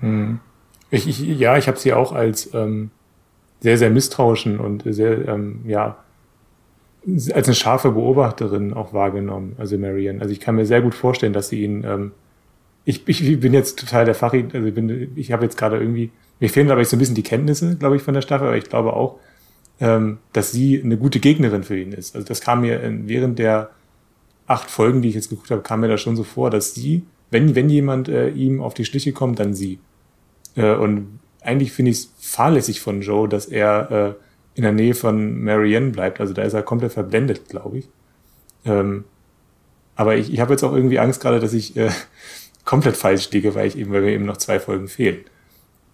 Hm. Ich, ich, ja, ich habe sie auch als ähm, sehr, sehr misstrauischen und sehr, ähm, ja, als eine scharfe Beobachterin auch wahrgenommen, also Marianne. Also ich kann mir sehr gut vorstellen, dass sie ihn, ähm, ich, ich bin jetzt total der Fachi, also ich, bin, ich habe jetzt gerade irgendwie mir fehlen, glaube ich, so ein bisschen die Kenntnisse, glaube ich, von der Staffel, aber ich glaube auch, ähm, dass sie eine gute Gegnerin für ihn ist. Also das kam mir während der acht Folgen, die ich jetzt geguckt habe, kam mir da schon so vor, dass sie, wenn, wenn jemand äh, ihm auf die Schliche kommt, dann sie. Äh, und eigentlich finde ich es fahrlässig von Joe, dass er äh, in der Nähe von Marianne bleibt. Also da ist er komplett verblendet, glaube ich. Ähm, aber ich, ich habe jetzt auch irgendwie Angst gerade, dass ich äh, komplett falsch liege, weil ich eben, weil mir eben noch zwei Folgen fehlen.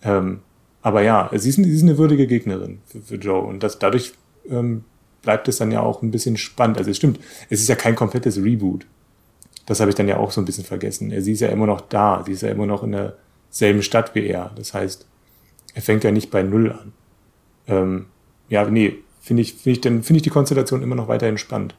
Ähm, aber ja, sie ist, sie ist eine würdige Gegnerin für, für Joe und das, dadurch ähm, bleibt es dann ja auch ein bisschen spannend. Also es stimmt, es ist ja kein komplettes Reboot. Das habe ich dann ja auch so ein bisschen vergessen. Sie ist ja immer noch da, sie ist ja immer noch in derselben Stadt wie er. Das heißt, er fängt ja nicht bei Null an. Ähm, ja, nee, finde ich, finde ich, dann finde ich die Konstellation immer noch weiterhin spannend.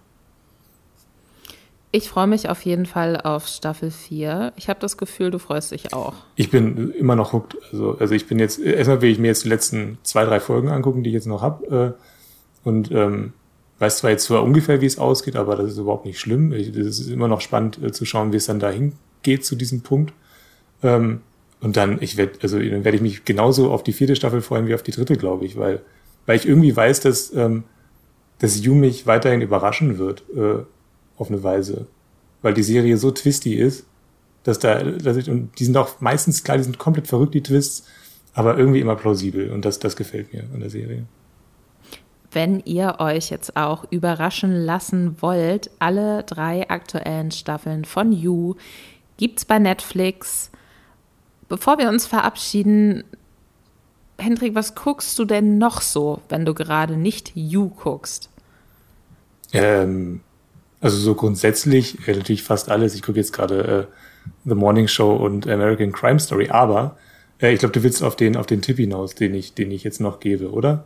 Ich freue mich auf jeden Fall auf Staffel 4. Ich habe das Gefühl, du freust dich auch. Ich bin immer noch hooked. Also, also ich bin jetzt, erstmal will ich mir jetzt die letzten zwei, drei Folgen angucken, die ich jetzt noch habe. Äh, und ähm, weiß zwar jetzt zwar ungefähr, wie es ausgeht, aber das ist überhaupt nicht schlimm. Es ist immer noch spannend äh, zu schauen, wie es dann dahin geht zu diesem Punkt. Ähm, und dann, ich werde, also dann werde ich mich genauso auf die vierte Staffel freuen wie auf die dritte, glaube ich, weil, weil ich irgendwie weiß, dass, ähm, dass Yu mich weiterhin überraschen wird. Äh, auf eine Weise. Weil die Serie so twisty ist, dass da, dass ich, und die sind auch meistens klar, die sind komplett verrückt, die Twists, aber irgendwie immer plausibel und das, das gefällt mir an der Serie. Wenn ihr euch jetzt auch überraschen lassen wollt, alle drei aktuellen Staffeln von You gibt's bei Netflix. Bevor wir uns verabschieden, Hendrik, was guckst du denn noch so, wenn du gerade nicht You guckst? Ähm, also so grundsätzlich äh, natürlich fast alles. Ich gucke jetzt gerade äh, The Morning Show und American Crime Story, aber äh, ich glaube, du willst auf den auf den Tipp hinaus, den ich den ich jetzt noch gebe, oder?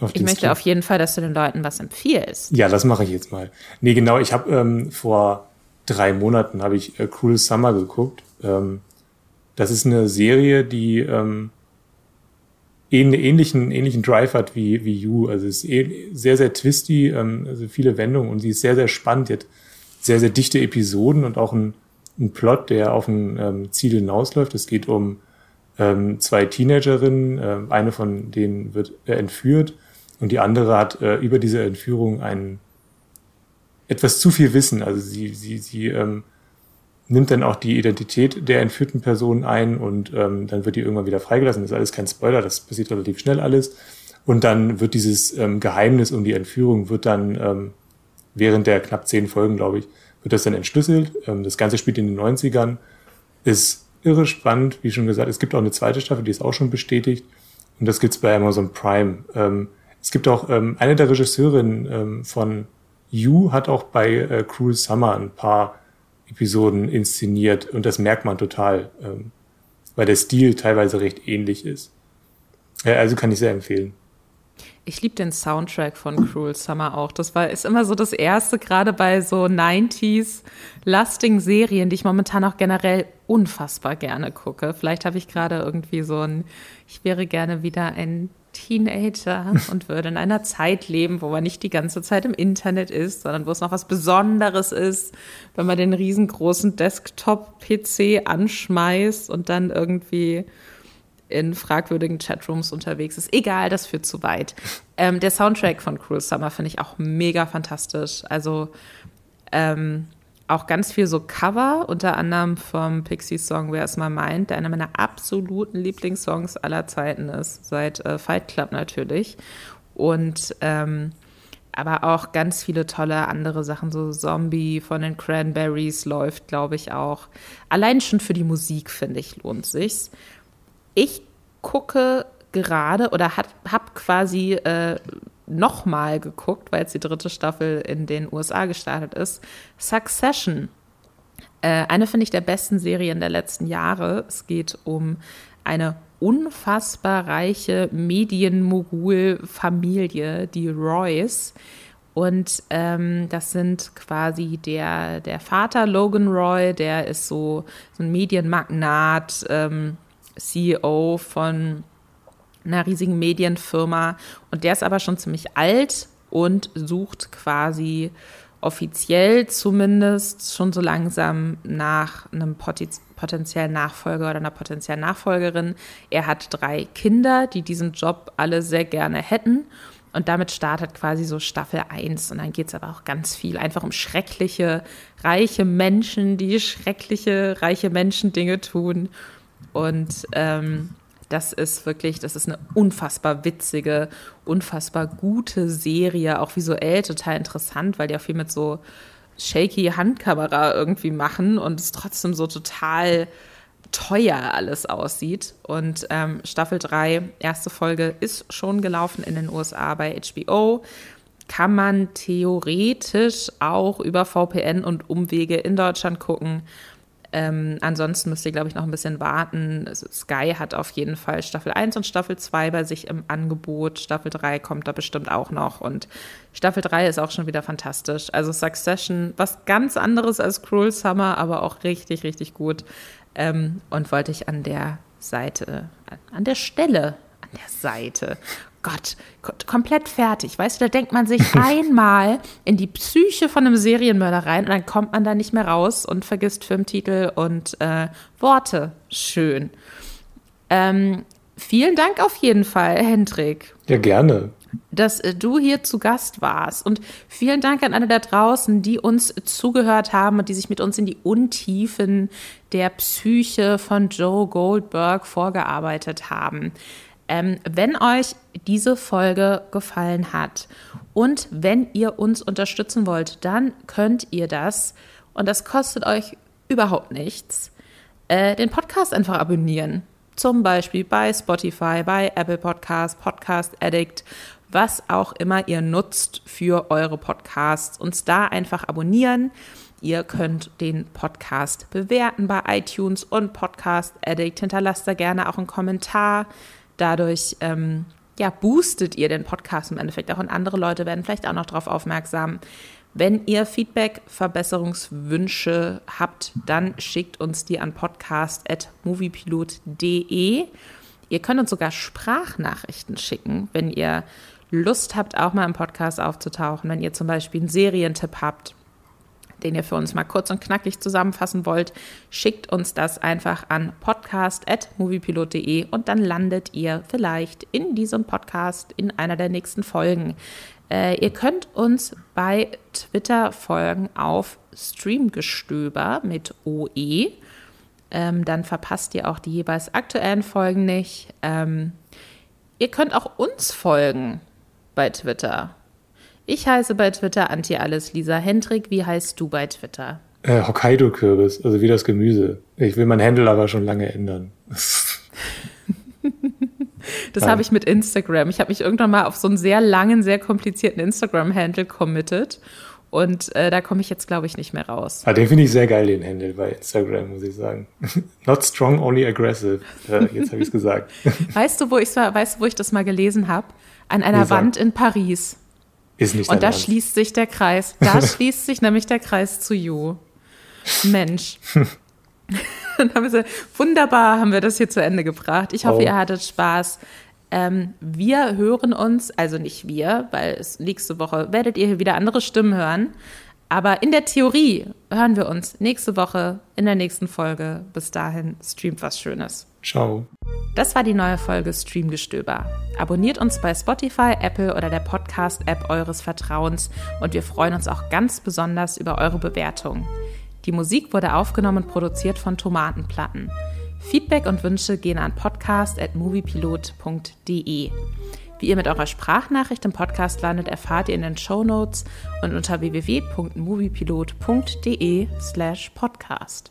Auf ich möchte Strip. auf jeden Fall, dass du den Leuten was empfiehlst. Ja, das mache ich jetzt mal. Nee, genau, ich habe ähm, vor drei Monaten habe ich äh, Cruel Summer geguckt. Ähm, das ist eine Serie, die ähm, ähnlichen, ähnlichen Drive hat wie, wie You. Also es ist eh sehr, sehr twisty, ähm, also viele Wendungen und sie ist sehr, sehr spannend. Die hat sehr, sehr dichte Episoden und auch ein, ein Plot, der auf ein ähm, Ziel hinausläuft. Es geht um ähm, zwei Teenagerinnen, äh, eine von denen wird äh, entführt und die andere hat äh, über diese Entführung ein etwas zu viel Wissen. Also sie, sie, sie ähm, nimmt dann auch die Identität der entführten Person ein und ähm, dann wird die irgendwann wieder freigelassen. Das ist alles kein Spoiler, das passiert relativ schnell alles. Und dann wird dieses ähm, Geheimnis um die Entführung wird dann ähm, während der knapp zehn Folgen, glaube ich, wird das dann entschlüsselt. Ähm, das Ganze spielt in den 90ern, ist irre spannend, wie schon gesagt. Es gibt auch eine zweite Staffel, die ist auch schon bestätigt. Und das gibt's bei Amazon Prime. Ähm, es gibt auch ähm, eine der Regisseurinnen ähm, von You hat auch bei äh, Cruel Summer ein paar Episoden inszeniert und das merkt man total, ähm, weil der Stil teilweise recht ähnlich ist. Ja, also kann ich sehr empfehlen. Ich liebe den Soundtrack von Cruel Summer auch. Das war ist immer so das erste, gerade bei so 90s lastigen Serien, die ich momentan auch generell unfassbar gerne gucke. Vielleicht habe ich gerade irgendwie so ein, ich wäre gerne wieder ein Teenager und würde in einer Zeit leben, wo man nicht die ganze Zeit im Internet ist, sondern wo es noch was Besonderes ist, wenn man den riesengroßen Desktop-PC anschmeißt und dann irgendwie in fragwürdigen Chatrooms unterwegs ist. Egal, das führt zu weit. Ähm, der Soundtrack von Cruel Summer finde ich auch mega fantastisch. Also ähm, auch ganz viel so Cover, unter anderem vom Pixies-Song Where's My Mind, der einer meiner absoluten Lieblingssongs aller Zeiten ist, seit äh, Fight Club natürlich. Und ähm, aber auch ganz viele tolle andere Sachen, so Zombie von den Cranberries läuft, glaube ich, auch. Allein schon für die Musik, finde ich, lohnt sich's. Ich gucke gerade oder habe quasi äh, nochmal geguckt, weil jetzt die dritte Staffel in den USA gestartet ist. Succession. Äh, eine, finde ich, der besten Serien der letzten Jahre. Es geht um eine unfassbar reiche Medienmogul-Familie, die Royce. Und ähm, das sind quasi der, der Vater Logan Roy, der ist so, so ein Medienmagnat, ähm, CEO von einer riesigen Medienfirma und der ist aber schon ziemlich alt und sucht quasi offiziell zumindest schon so langsam nach einem potenziellen Nachfolger oder einer potenziellen Nachfolgerin. Er hat drei Kinder, die diesen Job alle sehr gerne hätten. Und damit startet quasi so Staffel 1. Und dann geht es aber auch ganz viel einfach um schreckliche, reiche Menschen, die schreckliche, reiche Menschen Dinge tun. Und ähm, das ist wirklich, das ist eine unfassbar witzige, unfassbar gute Serie, auch visuell total interessant, weil die auch viel mit so shaky Handkamera irgendwie machen und es trotzdem so total teuer alles aussieht. Und ähm, Staffel 3, erste Folge, ist schon gelaufen in den USA bei HBO. Kann man theoretisch auch über VPN und Umwege in Deutschland gucken. Ähm, ansonsten müsst ihr, glaube ich, noch ein bisschen warten. Also Sky hat auf jeden Fall Staffel 1 und Staffel 2 bei sich im Angebot. Staffel 3 kommt da bestimmt auch noch. Und Staffel 3 ist auch schon wieder fantastisch. Also Succession, was ganz anderes als Cruel Summer, aber auch richtig, richtig gut. Ähm, und wollte ich an der Seite, an der Stelle, an der Seite Gott, komplett fertig. Weißt du, da denkt man sich einmal in die Psyche von einem Serienmörder rein und dann kommt man da nicht mehr raus und vergisst Filmtitel und äh, Worte. Schön. Ähm, vielen Dank auf jeden Fall, Hendrik. Ja, gerne. dass äh, du hier zu Gast warst. Und vielen Dank an alle da draußen, die uns zugehört haben und die sich mit uns in die Untiefen der Psyche von Joe Goldberg vorgearbeitet haben. Ähm, wenn euch diese Folge gefallen hat und wenn ihr uns unterstützen wollt, dann könnt ihr das, und das kostet euch überhaupt nichts, äh, den Podcast einfach abonnieren. Zum Beispiel bei Spotify, bei Apple Podcast, Podcast Addict, was auch immer ihr nutzt für eure Podcasts. Uns da einfach abonnieren. Ihr könnt den Podcast bewerten bei iTunes und Podcast Addict. Hinterlasst da gerne auch einen Kommentar. Dadurch ähm, ja, boostet ihr den Podcast im Endeffekt auch und andere Leute werden vielleicht auch noch darauf aufmerksam. Wenn ihr Feedback, Verbesserungswünsche habt, dann schickt uns die an podcast.moviepilot.de. Ihr könnt uns sogar Sprachnachrichten schicken, wenn ihr Lust habt, auch mal im Podcast aufzutauchen. Wenn ihr zum Beispiel einen Serientipp habt, den ihr für uns mal kurz und knackig zusammenfassen wollt, schickt uns das einfach an podcast.moviepilot.de und dann landet ihr vielleicht in diesem Podcast in einer der nächsten Folgen. Äh, ihr könnt uns bei Twitter folgen auf Streamgestöber mit OE. Ähm, dann verpasst ihr auch die jeweils aktuellen Folgen nicht. Ähm, ihr könnt auch uns folgen bei Twitter. Ich heiße bei Twitter Anti-Alles Lisa Hendrik. Wie heißt du bei Twitter? Äh, Hokkaido-Kürbis, also wie das Gemüse. Ich will mein Handle aber schon lange ändern. Das habe ich mit Instagram. Ich habe mich irgendwann mal auf so einen sehr langen, sehr komplizierten Instagram-Handle committed. Und äh, da komme ich jetzt, glaube ich, nicht mehr raus. Ah, den finde ich sehr geil, den Handle bei Instagram, muss ich sagen. Not strong, only aggressive. Äh, jetzt habe ich es gesagt. Weißt du, wo ich weißt du, wo ich das mal gelesen habe? An einer Wand in Paris. Ist nicht Und da Ernst. schließt sich der Kreis. Da schließt sich nämlich der Kreis zu You. Mensch. Dann haben wir, wunderbar haben wir das hier zu Ende gebracht. Ich hoffe, oh. ihr hattet Spaß. Ähm, wir hören uns, also nicht wir, weil es nächste Woche werdet ihr hier wieder andere Stimmen hören. Aber in der Theorie hören wir uns nächste Woche in der nächsten Folge. Bis dahin, streamt was Schönes. Ciao. Das war die neue Folge Streamgestöber. Abonniert uns bei Spotify, Apple oder der Podcast-App eures Vertrauens und wir freuen uns auch ganz besonders über eure Bewertung. Die Musik wurde aufgenommen und produziert von Tomatenplatten. Feedback und Wünsche gehen an podcast.moviepilot.de. Wie ihr mit eurer Sprachnachricht im Podcast landet, erfahrt ihr in den Show Notes und unter www.moviepilot.de slash podcast.